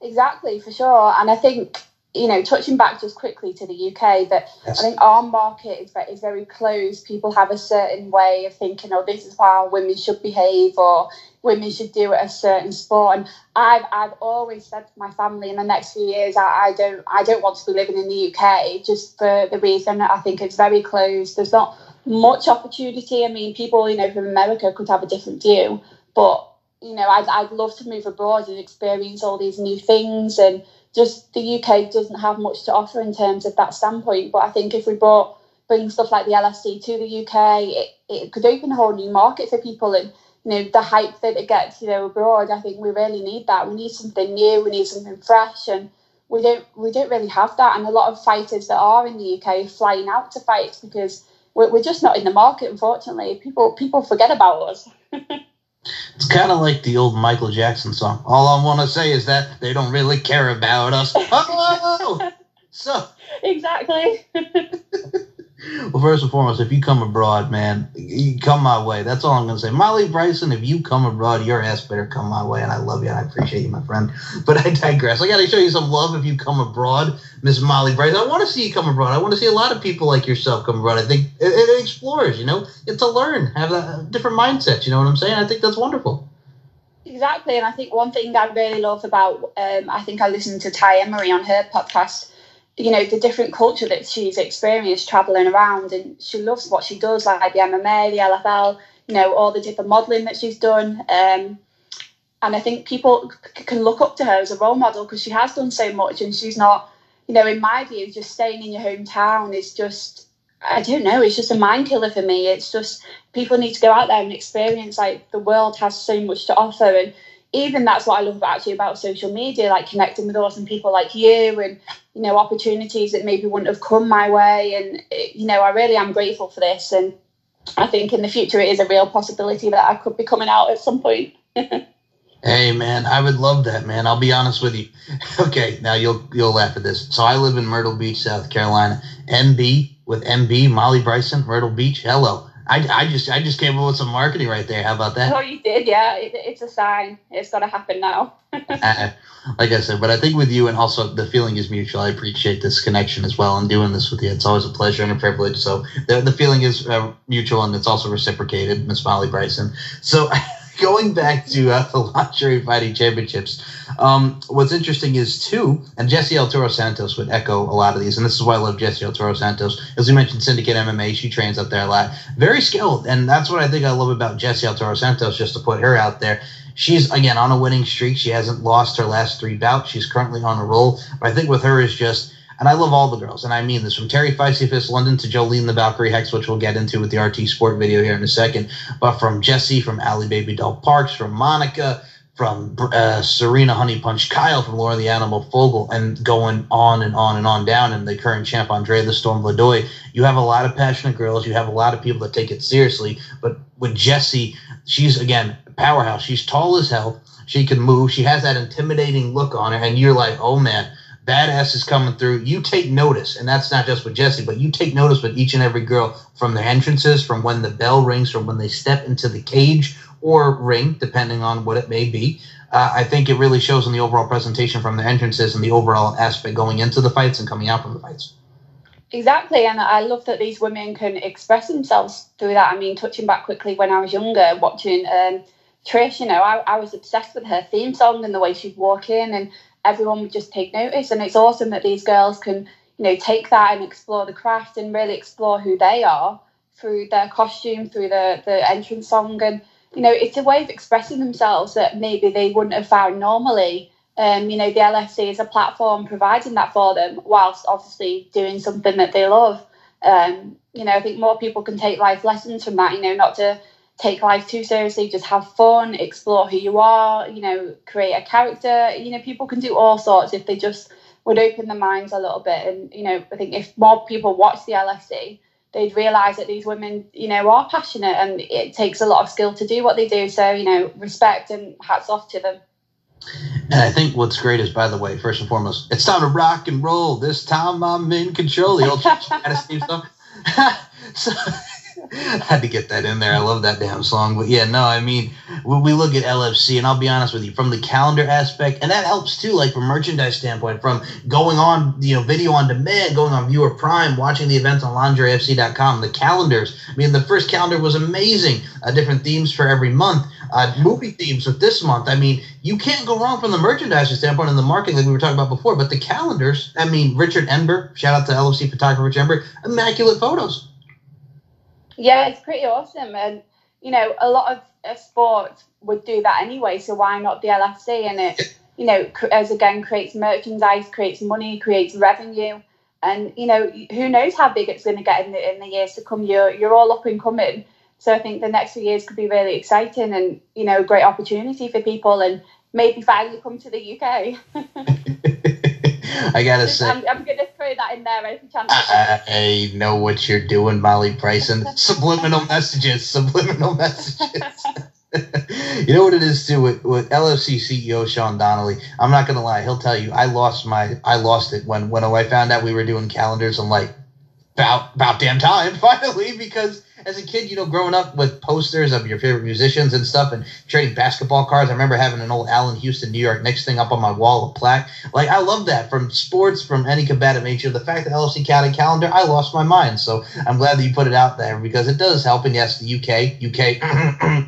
S2: Exactly, for sure. And I think you know, touching back just quickly to the UK, that yes. I think our market is very, is very closed. People have a certain way of thinking, oh, this is how women should behave, or women should do a certain sport. And I've I've always said to my family in the next few years, I, I don't I don't want to be living in the UK just for the reason that I think it's very closed. There's not much opportunity. I mean, people you know from America could have a different view, but you know, I'd I'd love to move abroad and experience all these new things and just the UK doesn't have much to offer in terms of that standpoint. But I think if we brought bring stuff like the LFC to the UK, it, it could open a whole new market for people and you know the hype that it gets you know abroad. I think we really need that. We need something new. We need something fresh, and we don't we don't really have that. And a lot of fighters that are in the UK flying out to fight because we're, we're just not in the market. Unfortunately, people people forget about us.
S1: It's kind of like the old Michael Jackson song. All I want to say is that they don't really care about us. Oh, so
S2: exactly.
S1: well, first and foremost, if you come abroad, man, you come my way. That's all I'm going to say. Molly Bryson, if you come abroad, your ass better come my way. And I love you and I appreciate you, my friend. But I digress. I got to show you some love if you come abroad, Miss Molly Bryson. I want to see you come abroad. I want to see a lot of people like yourself come abroad. I think it, it explores, you know, get to learn, have a different mindset. You know what I'm saying? I think that's wonderful.
S2: Exactly. And I think one thing I really love about, um, I think I listened to Ty Emery on her podcast you know the different culture that she's experienced traveling around and she loves what she does like the mma the lfl you know all the different modeling that she's done um, and i think people c- can look up to her as a role model because she has done so much and she's not you know in my view just staying in your hometown is just i don't know it's just a mind killer for me. It's just people need to go out there and experience like the world has so much to offer and even that's what I love actually about social media, like connecting with awesome people like you and, you know, opportunities that maybe wouldn't have come my way. And, you know, I really am grateful for this. And I think in the future it is a real possibility that I could be coming out at some point.
S1: hey man, I would love that, man. I'll be honest with you. Okay, now you'll you'll laugh at this. So I live in Myrtle Beach, South Carolina. MB with MB, Molly Bryson, Myrtle Beach. Hello. I, I just I just came up with some marketing right there. How about that?
S2: Oh, you did, yeah. It, it's a sign. It's got to happen now.
S1: uh, like I said, but I think with you and also the feeling is mutual. I appreciate this connection as well and doing this with you. It's always a pleasure and a privilege. So the the feeling is uh, mutual and it's also reciprocated, Miss Molly Bryson. So. going back to uh, the luxury fighting championships, um, what's interesting is too, and Jesse El Toro Santos would echo a lot of these, and this is why I love Jesse El Toro Santos. As we mentioned, Syndicate MMA, she trains up there a lot, very skilled, and that's what I think I love about Jesse El Toro Santos. Just to put her out there, she's again on a winning streak. She hasn't lost her last three bouts. She's currently on a roll. But I think with her is just and I love all the girls, and I mean this from Terry Feisty Fist London to Jolene the Valkyrie Hex, which we'll get into with the RT Sport video here in a second. But from Jesse, from Ali Baby Doll Parks, from Monica, from uh, Serena Honey Punch Kyle, from Laura the Animal Fogel, and going on and on and on down, and the current champ Andre the Storm Ladoy. You have a lot of passionate girls. You have a lot of people that take it seriously. But with Jesse, she's again powerhouse. She's tall as hell. She can move. She has that intimidating look on her, and you're like, oh man badasses coming through. You take notice, and that's not just with Jesse, but you take notice with each and every girl from their entrances, from when the bell rings, from when they step into the cage or ring, depending on what it may be. Uh, I think it really shows in the overall presentation from the entrances and the overall aspect going into the fights and coming out from the fights.
S2: Exactly, and I love that these women can express themselves through that. I mean, touching back quickly when I was younger, watching um, Trish, you know, I, I was obsessed with her theme song and the way she'd walk in, and everyone would just take notice. And it's awesome that these girls can, you know, take that and explore the craft and really explore who they are through their costume, through the the entrance song, and you know, it's a way of expressing themselves that maybe they wouldn't have found normally um, you know, the LFC is a platform providing that for them, whilst obviously doing something that they love. Um, you know, I think more people can take life lessons from that. You know, not to take life too seriously, just have fun, explore who you are. You know, create a character. You know, people can do all sorts if they just would open their minds a little bit. And you know, I think if more people watch the LFC, they'd realise that these women, you know, are passionate and it takes a lot of skill to do what they do. So, you know, respect and hats off to them.
S1: And I think what's great is, by the way, first and foremost, it's time to rock and roll. This time I'm in control. The old song. so had to get that in there. I love that damn song. But yeah, no, I mean, when we look at LFC, and I'll be honest with you, from the calendar aspect, and that helps too, like from merchandise standpoint, from going on, you know, video on demand, going on viewer prime, watching the events on lingeriefc.com, the calendars. I mean, the first calendar was amazing. Uh, different themes for every month, uh, movie themes with this month. I mean, you can't go wrong from the merchandising standpoint and the marketing that we were talking about before. But the calendars, I mean, Richard Ember, shout out to LFC photographer Richard Ember, immaculate photos.
S2: Yeah, it's pretty awesome. And, you know, a lot of, of sports would do that anyway. So why not the LFC? And it, you know, as again, creates merchandise, creates money, creates revenue. And, you know, who knows how big it's going to get in the, in the years to come. You're, you're all up and coming. So I think the next few years could be really exciting and, you know, a great opportunity for people and maybe finally come to the UK.
S1: I gotta say,
S2: I'm, I'm, gonna throw that in there every chance.
S1: I, know what you're doing, Molly Bryson. subliminal messages, subliminal messages. you know what it is too with, with LFC CEO Sean Donnelly. I'm not gonna lie, he'll tell you I lost my I lost it when when I found out we were doing calendars. I'm like, about about damn time finally because as a kid, you know, growing up with posters of your favorite musicians and stuff and trading basketball cards. I remember having an old Allan Houston, New York Knicks thing up on my wall, a plaque. Like, I love that from sports, from any combative nature. The fact that LFC counted calendar, I lost my mind. So I'm glad that you put it out there because it does help. And yes, the UK, UK,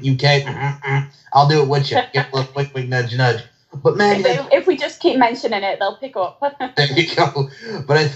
S1: UK, I'll do it with you. Get a little quick, quick nudge, nudge. But man,
S2: if, if, we just keep mentioning it, they'll pick up.
S1: there you go. But I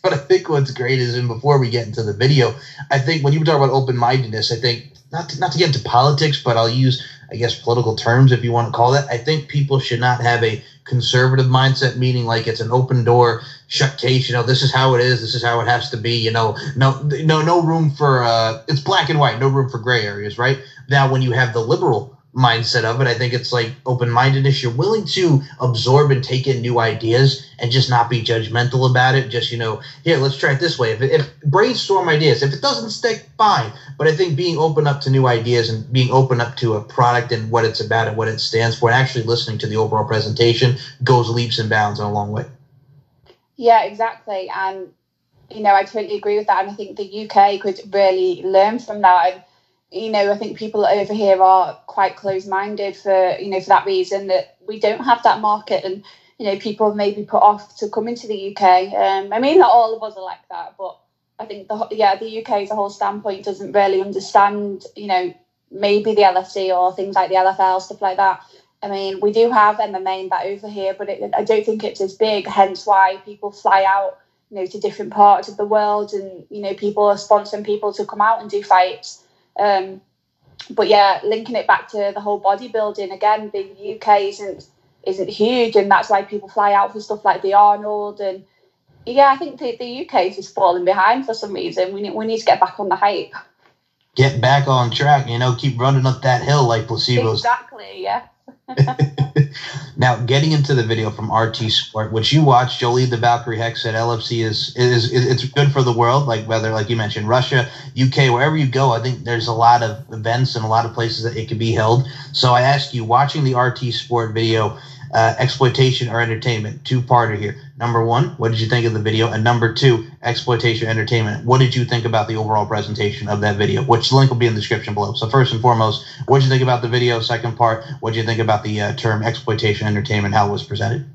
S1: but I think what's great is, and before we get into the video, I think when you talk about open mindedness, I think not to, not to get into politics, but I'll use I guess political terms if you want to call that. I think people should not have a conservative mindset, meaning like it's an open door, shut case. You know, this is how it is. This is how it has to be. You know, no, no, no room for uh, it's black and white. No room for gray areas, right? Now, when you have the liberal mindset of it. I think it's like open mindedness. You're willing to absorb and take in new ideas and just not be judgmental about it. Just, you know, here, let's try it this way. If, if brainstorm ideas, if it doesn't stick, fine. But I think being open up to new ideas and being open up to a product and what it's about and what it stands for and actually listening to the overall presentation goes leaps and bounds in a long way.
S2: Yeah, exactly. And, you know, I totally agree with that. And I think the UK could really learn from that. And, you know, I think people over here are quite close-minded for you know for that reason that we don't have that market, and you know, people maybe put off to come into the UK. Um, I mean, not all of us are like that, but I think the yeah the UK as a whole standpoint doesn't really understand, you know, maybe the LFC or things like the LFL stuff like that. I mean, we do have MMA and that over here, but it, I don't think it's as big. Hence, why people fly out, you know, to different parts of the world, and you know, people are sponsoring people to come out and do fights. Um, but yeah, linking it back to the whole bodybuilding again, the UK isn't isn't huge, and that's why people fly out for stuff like the Arnold and yeah, I think the, the UK is just falling behind for some reason. We need we need to get back on the hype.
S1: Get back on track, you know, keep running up that hill like placebos.
S2: Exactly, yeah.
S1: now, getting into the video from RT Sport, which you watched, Jolie the Valkyrie Hex said LFC is, is, is it's good for the world. Like whether, like you mentioned, Russia, UK, wherever you go, I think there's a lot of events and a lot of places that it can be held. So I ask you, watching the RT Sport video, uh, exploitation or entertainment, two parter here. Number one, what did you think of the video? And number two, exploitation entertainment. What did you think about the overall presentation of that video? Which link will be in the description below. So first and foremost, what did you think about the video? Second part, what did you think about the uh, term exploitation entertainment? How it was presented?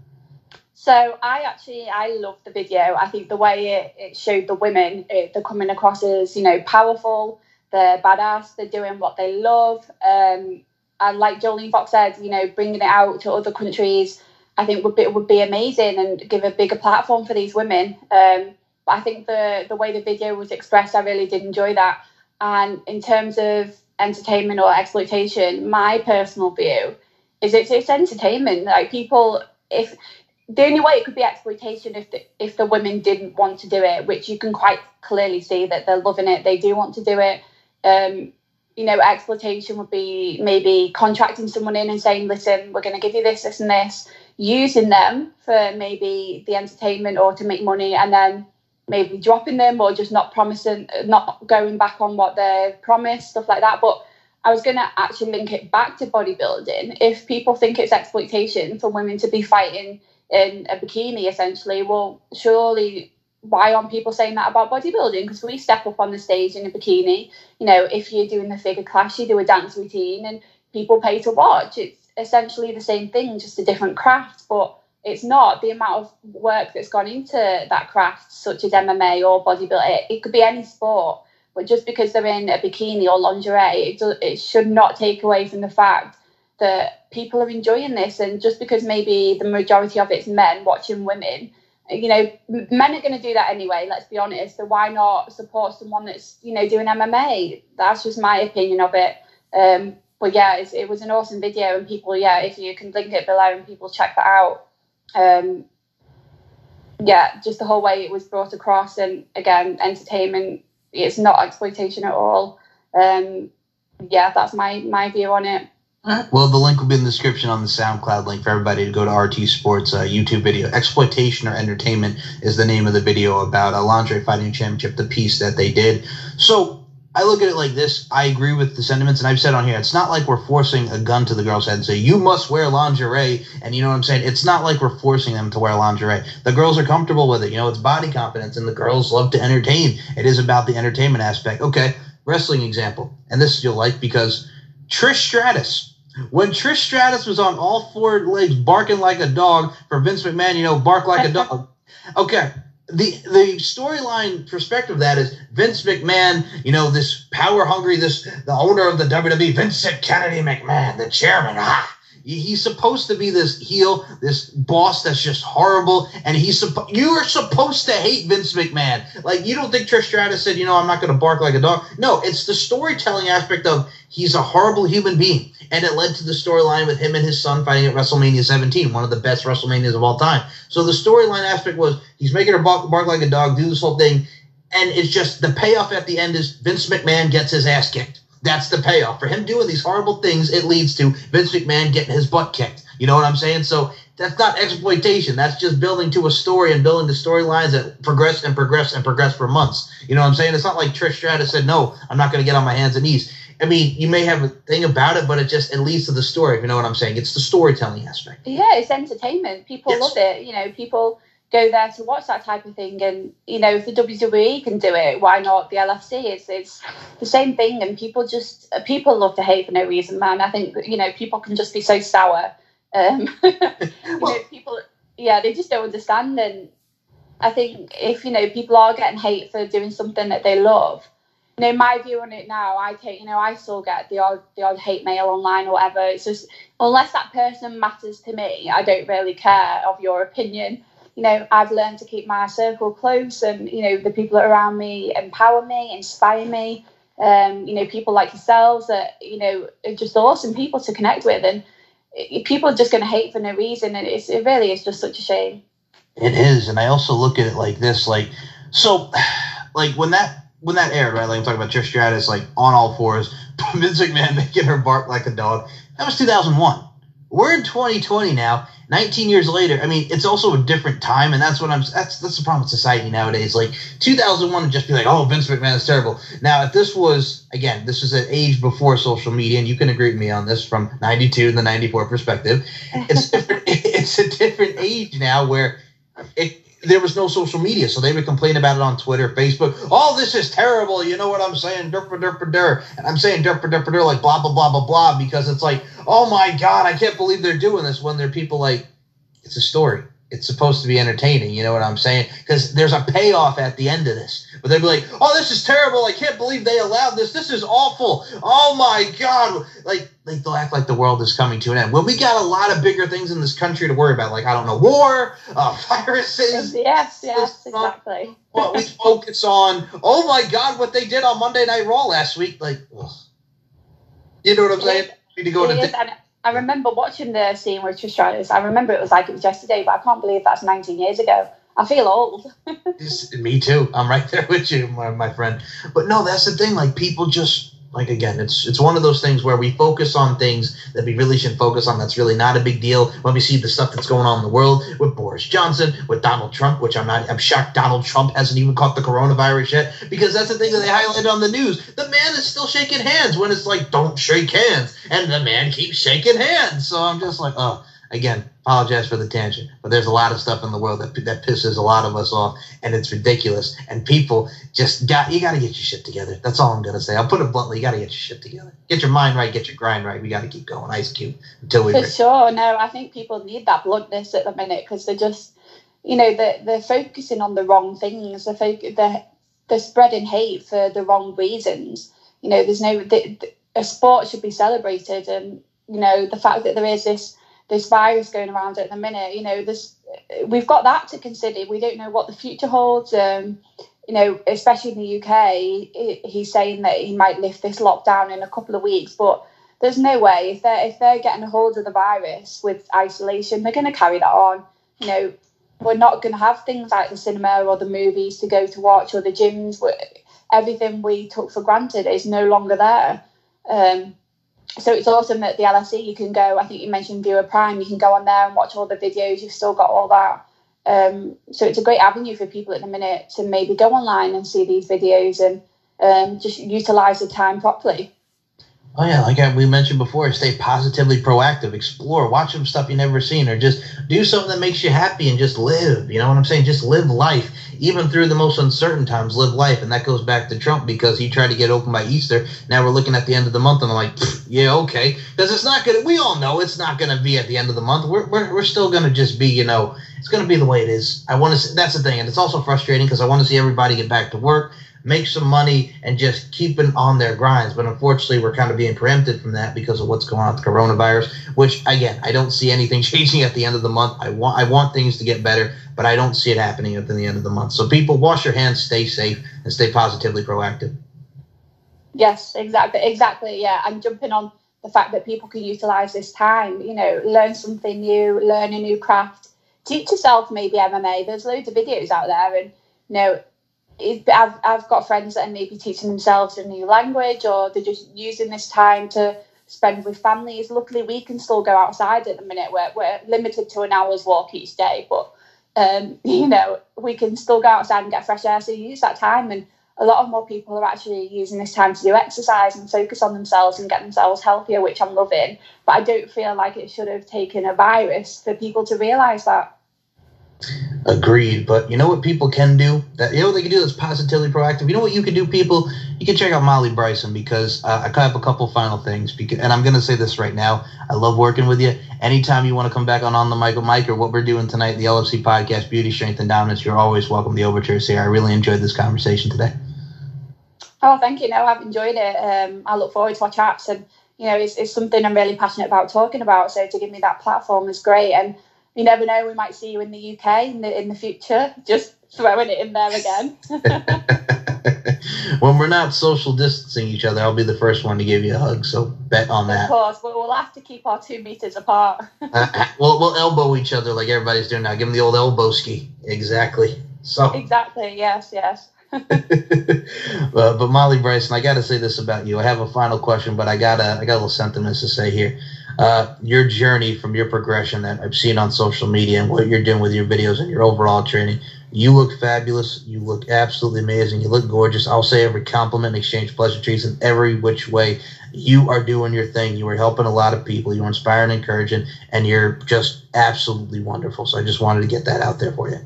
S2: So I actually I loved the video. I think the way it, it showed the women, it, they're coming across as you know powerful, they're badass, they're doing what they love. Um, and like Jolene Fox said, you know, bringing it out to other countries I think would be would be amazing and give a bigger platform for these women. Um, but I think the the way the video was expressed, I really did enjoy that. And in terms of entertainment or exploitation, my personal view is it's it's entertainment. Like people, if the only way it could be exploitation if the, if the women didn't want to do it, which you can quite clearly see that they're loving it, they do want to do it. Um, you know, exploitation would be maybe contracting someone in and saying, "Listen, we're going to give you this, this, and this." Using them for maybe the entertainment or to make money and then maybe dropping them or just not promising not going back on what they promised stuff like that. But i was going to actually link it back to bodybuilding. If people think it's exploitation for women to be fighting in a bikini essentially well surely why aren't people saying that about bodybuilding? Because we step up on the stage in a bikini. You know if you're doing the figure class you do a dance routine and people pay to watch. It's essentially the same thing, just a different craft, but it's not the amount of work that's gone into that craft, such as MMA or bodybuilding. It, it could be any sport, but just because they're in a bikini or lingerie, it, do, it should not take away from the fact that people are enjoying this. And just because maybe the majority of it's men watching women, you know, men are going to do that anyway. Let's be honest. So why not support someone that's you know doing MMA? That's just my opinion of it. Um, but yeah, it was an awesome video, and people, yeah, if you can link it below and people check that out. Um, yeah, just the whole way it was brought across, and again, entertainment. It's not exploitation at all. Um, yeah, that's my my view on it.
S1: Well, the link will be in the description on the SoundCloud link for everybody to go to RT Sports uh, YouTube video. Exploitation or Entertainment is the name of the video about a lingerie fighting championship, the piece that they did. So I look at it like this. I agree with the sentiments, and I've said on here, it's not like we're forcing a gun to the girl's head and say, you must wear lingerie. And you know what I'm saying? It's not like we're forcing them to wear lingerie. The girls are comfortable with it. You know, it's body confidence, and the girls love to entertain. It is about the entertainment aspect. Okay, wrestling example. And this you'll like because Trish Stratus. When Trish Stratus was on all four legs barking like a dog for Vince McMahon, you know, bark like a dog. Okay, the the storyline perspective of that is Vince McMahon, you know, this power hungry, this the owner of the WWE, Vincent Kennedy McMahon, the chairman. Ah, he's supposed to be this heel, this boss that's just horrible, and he's supposed you are supposed to hate Vince McMahon. Like you don't think Trish Stratus said, you know, I'm not going to bark like a dog. No, it's the storytelling aspect of he's a horrible human being and it led to the storyline with him and his son fighting at WrestleMania 17, one of the best WrestleManias of all time. So the storyline aspect was he's making her bark, bark like a dog, do this whole thing, and it's just the payoff at the end is Vince McMahon gets his ass kicked. That's the payoff for him doing these horrible things. It leads to Vince McMahon getting his butt kicked. You know what I'm saying? So that's not exploitation. That's just building to a story and building the storylines that progress and progress and progress for months. You know what I'm saying? It's not like Trish Stratus said, "No, I'm not going to get on my hands and knees." I mean, you may have a thing about it, but it just it leads to the story. If you know what I'm saying, it's the storytelling aspect.
S2: Yeah, it's entertainment. People yes. love it. You know, people go there to watch that type of thing, and you know, if the WWE can do it, why not the LFC? It's it's the same thing, and people just people love to hate for no reason, man. I think you know people can just be so sour. Um, you know, people, yeah, they just don't understand, and I think if you know people are getting hate for doing something that they love you know, my view on it now, I take, you know, I still get the odd, the odd hate mail online or whatever. It's just, unless that person matters to me, I don't really care of your opinion. You know, I've learned to keep my circle close and, you know, the people around me empower me, inspire me. Um, you know, people like yourselves that, you know, are just awesome people to connect with. And people are just going to hate for no reason. And it's, it really is just such a shame.
S1: It is. And I also look at it like this, like, so, like, when that when that aired, right? Like I'm talking about Trish Stratus, like on all fours, Vince McMahon making her bark like a dog. That was 2001. We're in 2020 now. 19 years later, I mean, it's also a different time, and that's what I'm. That's that's the problem with society nowadays. Like 2001 would just be like, oh, Vince McMahon is terrible. Now, if this was again, this is an age before social media, and you can agree with me on this from 92 and the 94 perspective. It's different. it's a different age now where it, there was no social media, so they would complain about it on Twitter, Facebook. Oh, this is terrible. You know what I'm saying? Derpa derpa der. And I'm saying derpa derpa der like blah blah blah blah blah because it's like, oh my god, I can't believe they're doing this when they're people like, it's a story. It's supposed to be entertaining. You know what I'm saying? Because there's a payoff at the end of this. But they'd be like, oh, this is terrible. I can't believe they allowed this. This is awful. Oh my god. Like like they'll act like the world is coming to an end. Well, we got a lot of bigger things in this country to worry about, like I don't know, war, uh, viruses.
S2: Yes, yes, exactly.
S1: What we focus on. Oh my God, what they did on Monday Night Raw last week, like, ugh. you know what I'm saying?
S2: Need to go to. I remember watching the scene with Trish. I remember it was like it was yesterday, but I can't believe that's 19 years ago. I feel old.
S1: me too. I'm right there with you, my, my friend. But no, that's the thing. Like people just like again, it's it's one of those things where we focus on things that we really shouldn't focus on. That's really not a big deal when we see the stuff that's going on in the world with Boris Johnson, with Donald Trump, which I'm not. I'm shocked Donald Trump hasn't even caught the coronavirus yet because that's the thing that they highlighted on the news. The man is still shaking hands when it's like don't shake hands, and the man keeps shaking hands. So I'm just like, oh again, apologize for the tangent, but there's a lot of stuff in the world that that pisses a lot of us off, and it's ridiculous. And people just got you got to get your shit together. That's all I'm gonna say. I'll put it bluntly. You got to get your shit together. Get your mind right. Get your grind right. We got to keep going. Ice Cube until we.
S2: For break. sure. No, I think people need that bluntness at the minute because they're just, you know, they're, they're focusing on the wrong things. They're, foc- they're, they're spreading hate for the wrong reasons. You know, there's no. The, the, a sport should be celebrated, and you know the fact that there is this this virus going around at the minute. You know, this we've got that to consider. We don't know what the future holds. Um, you know, especially in the UK, he's saying that he might lift this lockdown in a couple of weeks, but there's no way if they're if they're getting a hold of the virus with isolation, they're going to carry that on. You know, we're not going to have things like the cinema or the movies to go to watch or the gyms. Everything we took for granted is no longer there. Um, so it's awesome that the LFC you can go. I think you mentioned Viewer Prime. You can go on there and watch all the videos. You've still got all that. Um, so it's a great avenue for people at the minute to maybe go online and see these videos and um, just utilize the time properly.
S1: Oh yeah, like we mentioned before, stay positively proactive, explore, watch some stuff you never seen, or just do something that makes you happy and just live. You know what I'm saying? Just live life, even through the most uncertain times. Live life, and that goes back to Trump because he tried to get open by Easter. Now we're looking at the end of the month, and I'm like, yeah, okay, because it's not gonna. We all know it's not gonna be at the end of the month. We're we're, we're still gonna just be, you know, it's gonna be the way it is. I want to. That's the thing, and it's also frustrating because I want to see everybody get back to work make some money and just keeping on their grinds. But unfortunately, we're kind of being preempted from that because of what's going on with the coronavirus. Which again, I don't see anything changing at the end of the month. I want I want things to get better, but I don't see it happening at the end of the month. So people, wash your hands, stay safe, and stay positively proactive.
S2: Yes, exactly, exactly. Yeah, I'm jumping on the fact that people can utilize this time. You know, learn something new, learn a new craft, teach yourself maybe MMA. There's loads of videos out there, and you know I've, I've got friends that are maybe teaching themselves a new language or they're just using this time to spend with families. Luckily, we can still go outside at the minute. We're, we're limited to an hour's walk each day, but um, you know, we can still go outside and get fresh air. So use that time. And a lot of more people are actually using this time to do exercise and focus on themselves and get themselves healthier, which I'm loving. But I don't feel like it should have taken a virus for people to realize that.
S1: Agreed. But you know what people can do? That you know what they can do that's positively proactive. You know what you can do, people? You can check out Molly Bryson because uh, I have a couple final things. Because, and I'm going to say this right now. I love working with you. Anytime you want to come back on on the Michael Mike or what we're doing tonight, the LFC podcast, Beauty, Strength, and Dominance, you're always welcome. The overtures here. I really enjoyed this conversation today.
S2: Oh, thank you. No, I've enjoyed it. Um, I look forward to our chats, and you know, it's, it's something I'm really passionate about talking about. So to give me that platform is great, and you never know, we might see you in the UK in the in the future. Just throwing it in there again.
S1: when we're not social distancing each other, I'll be the first one to give you a hug. So bet on that.
S2: Of course, but we'll have to keep our two meters apart.
S1: uh, we'll we'll elbow each other like everybody's doing now. Give them the old elbow ski. Exactly. So
S2: exactly. Yes. Yes.
S1: uh, but Molly Bryson, I got to say this about you. I have a final question, but I got a I got a little sentiments to say here uh, your journey from your progression that I've seen on social media and what you're doing with your videos and your overall training. You look fabulous. You look absolutely amazing. You look gorgeous. I'll say every compliment, exchange pleasantries in every which way. You are doing your thing. You are helping a lot of people. You're inspiring, encouraging, and you're just absolutely wonderful. So I just wanted to get that out there for you.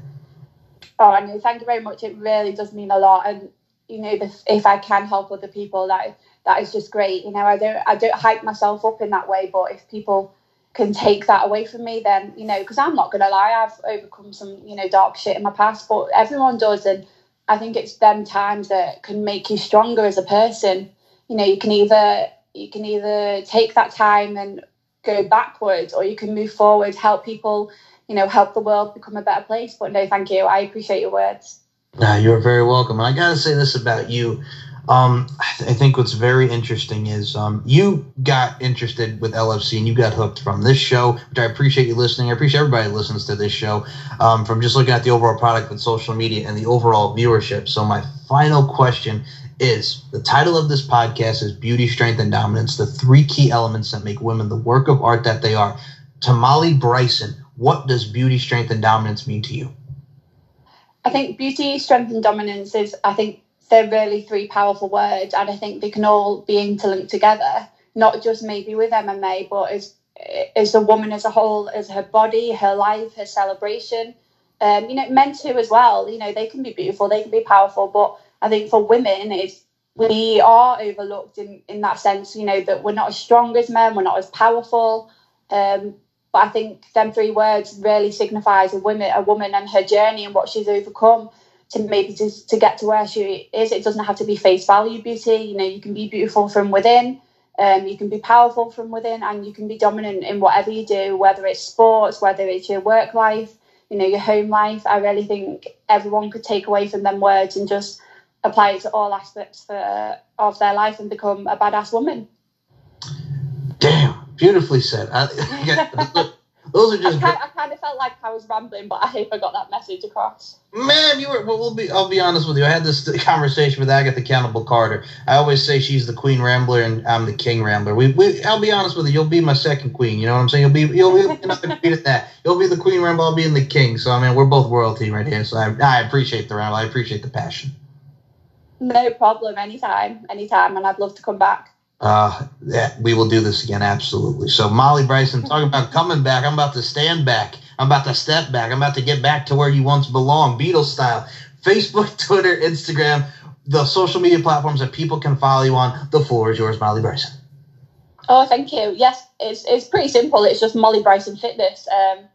S2: Oh, no, thank you very much. It really does mean a lot. And you know, if I can help other people, that that is just great. You know, I don't I don't hype myself up in that way, but if people can take that away from me, then you know, because I'm not gonna lie, I've overcome some you know dark shit in my past, but everyone does, and I think it's them times that can make you stronger as a person. You know, you can either you can either take that time and go backwards, or you can move forward, help people, you know, help the world become a better place. But no, thank you. I appreciate your words.
S1: Nah, you're very welcome. I got to say this about you. Um, I, th- I, think what's very interesting is um, you got interested with LFC and you got hooked from this show, which I appreciate you listening. I appreciate everybody listens to this show um, from just looking at the overall product with social media and the overall viewership. So, my final question is the title of this podcast is Beauty, Strength, and Dominance, the three key elements that make women the work of art that they are. Tamale Bryson, what does beauty, strength, and dominance mean to you?
S2: I think beauty, strength, and dominance is, I think, they're really three powerful words, and I think they can all be interlinked together, not just maybe with MMA, but as as a woman as a whole, as her body, her life, her celebration. Um, you know, men too as well. You know, they can be beautiful, they can be powerful, but I think for women, it's we are overlooked in in that sense. You know, that we're not as strong as men, we're not as powerful. Um, but I think them three words really signifies a woman, a woman and her journey and what she's overcome to maybe to, to get to where she is. It doesn't have to be face value beauty. You know, you can be beautiful from within. Um, you can be powerful from within, and you can be dominant in whatever you do, whether it's sports, whether it's your work life, you know, your home life. I really think everyone could take away from them words and just apply it to all aspects for, of their life and become a badass woman.
S1: Damn. Beautifully said. I, those are just.
S2: I, I, kind of felt like I was rambling, but I hope I got that message across.
S1: Man, you were. Well, we'll be. I'll be honest with you. I had this conversation with Agatha Cannibal Carter. I always say she's the queen rambler and I'm the king rambler. We, we. I'll be honest with you. You'll be my second queen. You know what I'm saying? You'll be. You'll be beat at that. You'll be the queen rambler. I'll be in the king. So I mean, we're both royalty right here. So I, I appreciate the ramble. I appreciate the passion.
S2: No problem. Anytime. Anytime. And I'd love to come back.
S1: Uh, yeah, we will do this again, absolutely. So, Molly Bryson, talking about coming back. I'm about to stand back. I'm about to step back. I'm about to get back to where you once belonged, Beatles style. Facebook, Twitter, Instagram, the social media platforms that people can follow you on. The floor is yours, Molly Bryson.
S2: Oh, thank you. Yes, it's it's pretty simple. It's just Molly Bryson Fitness. Um,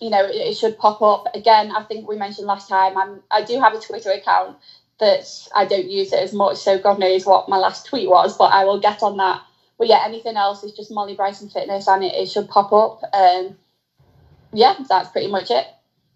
S2: you know, it, it should pop up again. I think we mentioned last time. I'm I do have a Twitter account that I don't use it as much. So God knows what my last tweet was, but I will get on that. But yeah, anything else is just Molly Bryson Fitness, and it, it should pop up. Um, yeah, that's pretty much it.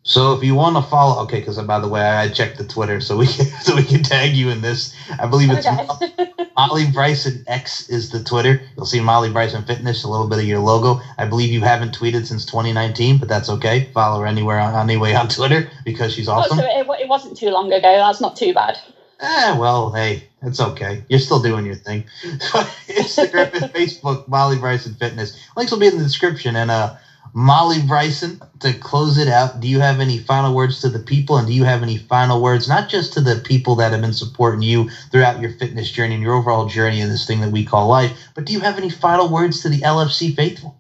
S1: So if you want to follow, okay, because by the way, I checked the Twitter, so we can, so we can tag you in this. I believe it's okay. Molly Bryson X is the Twitter. You'll see Molly Bryson Fitness, a little bit of your logo. I believe you haven't tweeted since 2019, but that's okay. Follow her anywhere on anyway on Twitter because she's awesome.
S2: Oh, so it, it wasn't too long ago. That's not too bad.
S1: Eh, well, hey, it's okay. You're still doing your thing. Instagram and Facebook, Molly Bryson Fitness. Links will be in the description. And uh, Molly Bryson, to close it out, do you have any final words to the people? And do you have any final words, not just to the people that have been supporting you throughout your fitness journey and your overall journey in this thing that we call life, but do you have any final words to the LFC faithful?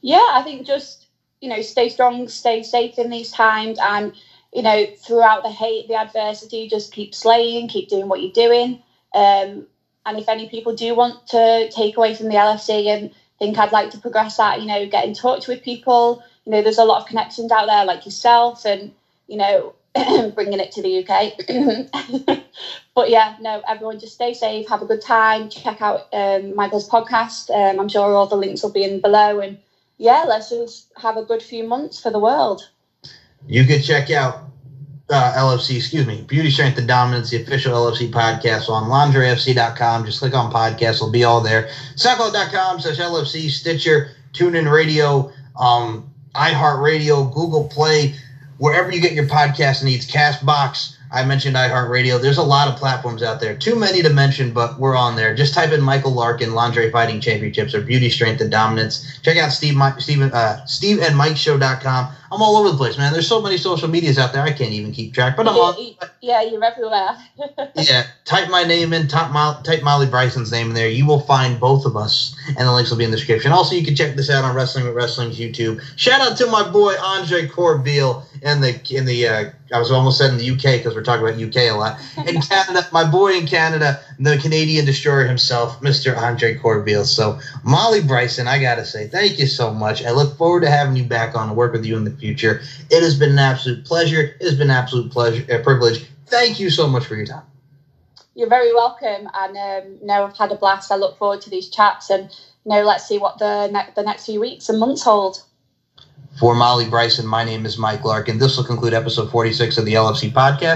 S2: Yeah, I think just, you know, stay strong, stay safe in these times. And, you know, throughout the hate, the adversity, just keep slaying, keep doing what you're doing. Um, and if any people do want to take away from the LFC and think I'd like to progress that, you know, get in touch with people. You know, there's a lot of connections out there like yourself and, you know, bringing it to the UK. but yeah, no, everyone just stay safe, have a good time, check out um, Michael's podcast. Um, I'm sure all the links will be in below. And yeah, let's just have a good few months for the world.
S1: You can check out uh, LFC, excuse me, Beauty Strength and Dominance, the official LFC podcast on lingeriefc.com. Just click on podcast, it'll be all there. SoundCloud.com slash LFC, Stitcher, TuneIn Radio, um, iHeartRadio, Google Play, wherever you get your podcast needs, Castbox. I mentioned iHeartRadio. There's a lot of platforms out there. Too many to mention, but we're on there. Just type in Michael Larkin, Lingerie Fighting Championships, or Beauty Strength and Dominance. Check out Steve, Steve, uh, Steve and Mike Show.com. I'm all over the place, man. There's so many social medias out there I can't even keep track. But I'm on.
S2: Yeah, you're everywhere.
S1: yeah, type my name in, type, Molly, type Molly Bryson's name in there. You will find both of us, and the links will be in the description. Also, you can check this out on Wrestling with Wrestling's YouTube. Shout out to my boy Andre Corbeil in the in the. Uh, I was almost said in the UK because we're talking about UK a lot. In Canada, my boy in Canada, the Canadian destroyer himself, Mr. Andre Corbeil. So, Molly Bryson, I gotta say, thank you so much. I look forward to having you back on to work with you in the future. It has been an absolute pleasure. It has been an absolute pleasure, uh, privilege. Thank you so much for your time.
S2: You're very welcome, and um, no, I've had a blast. I look forward to these chats, and know, let's see what the ne- the next few weeks and months hold.
S1: For Molly Bryson, my name is Mike Larkin. This will conclude episode 46 of the LFC podcast.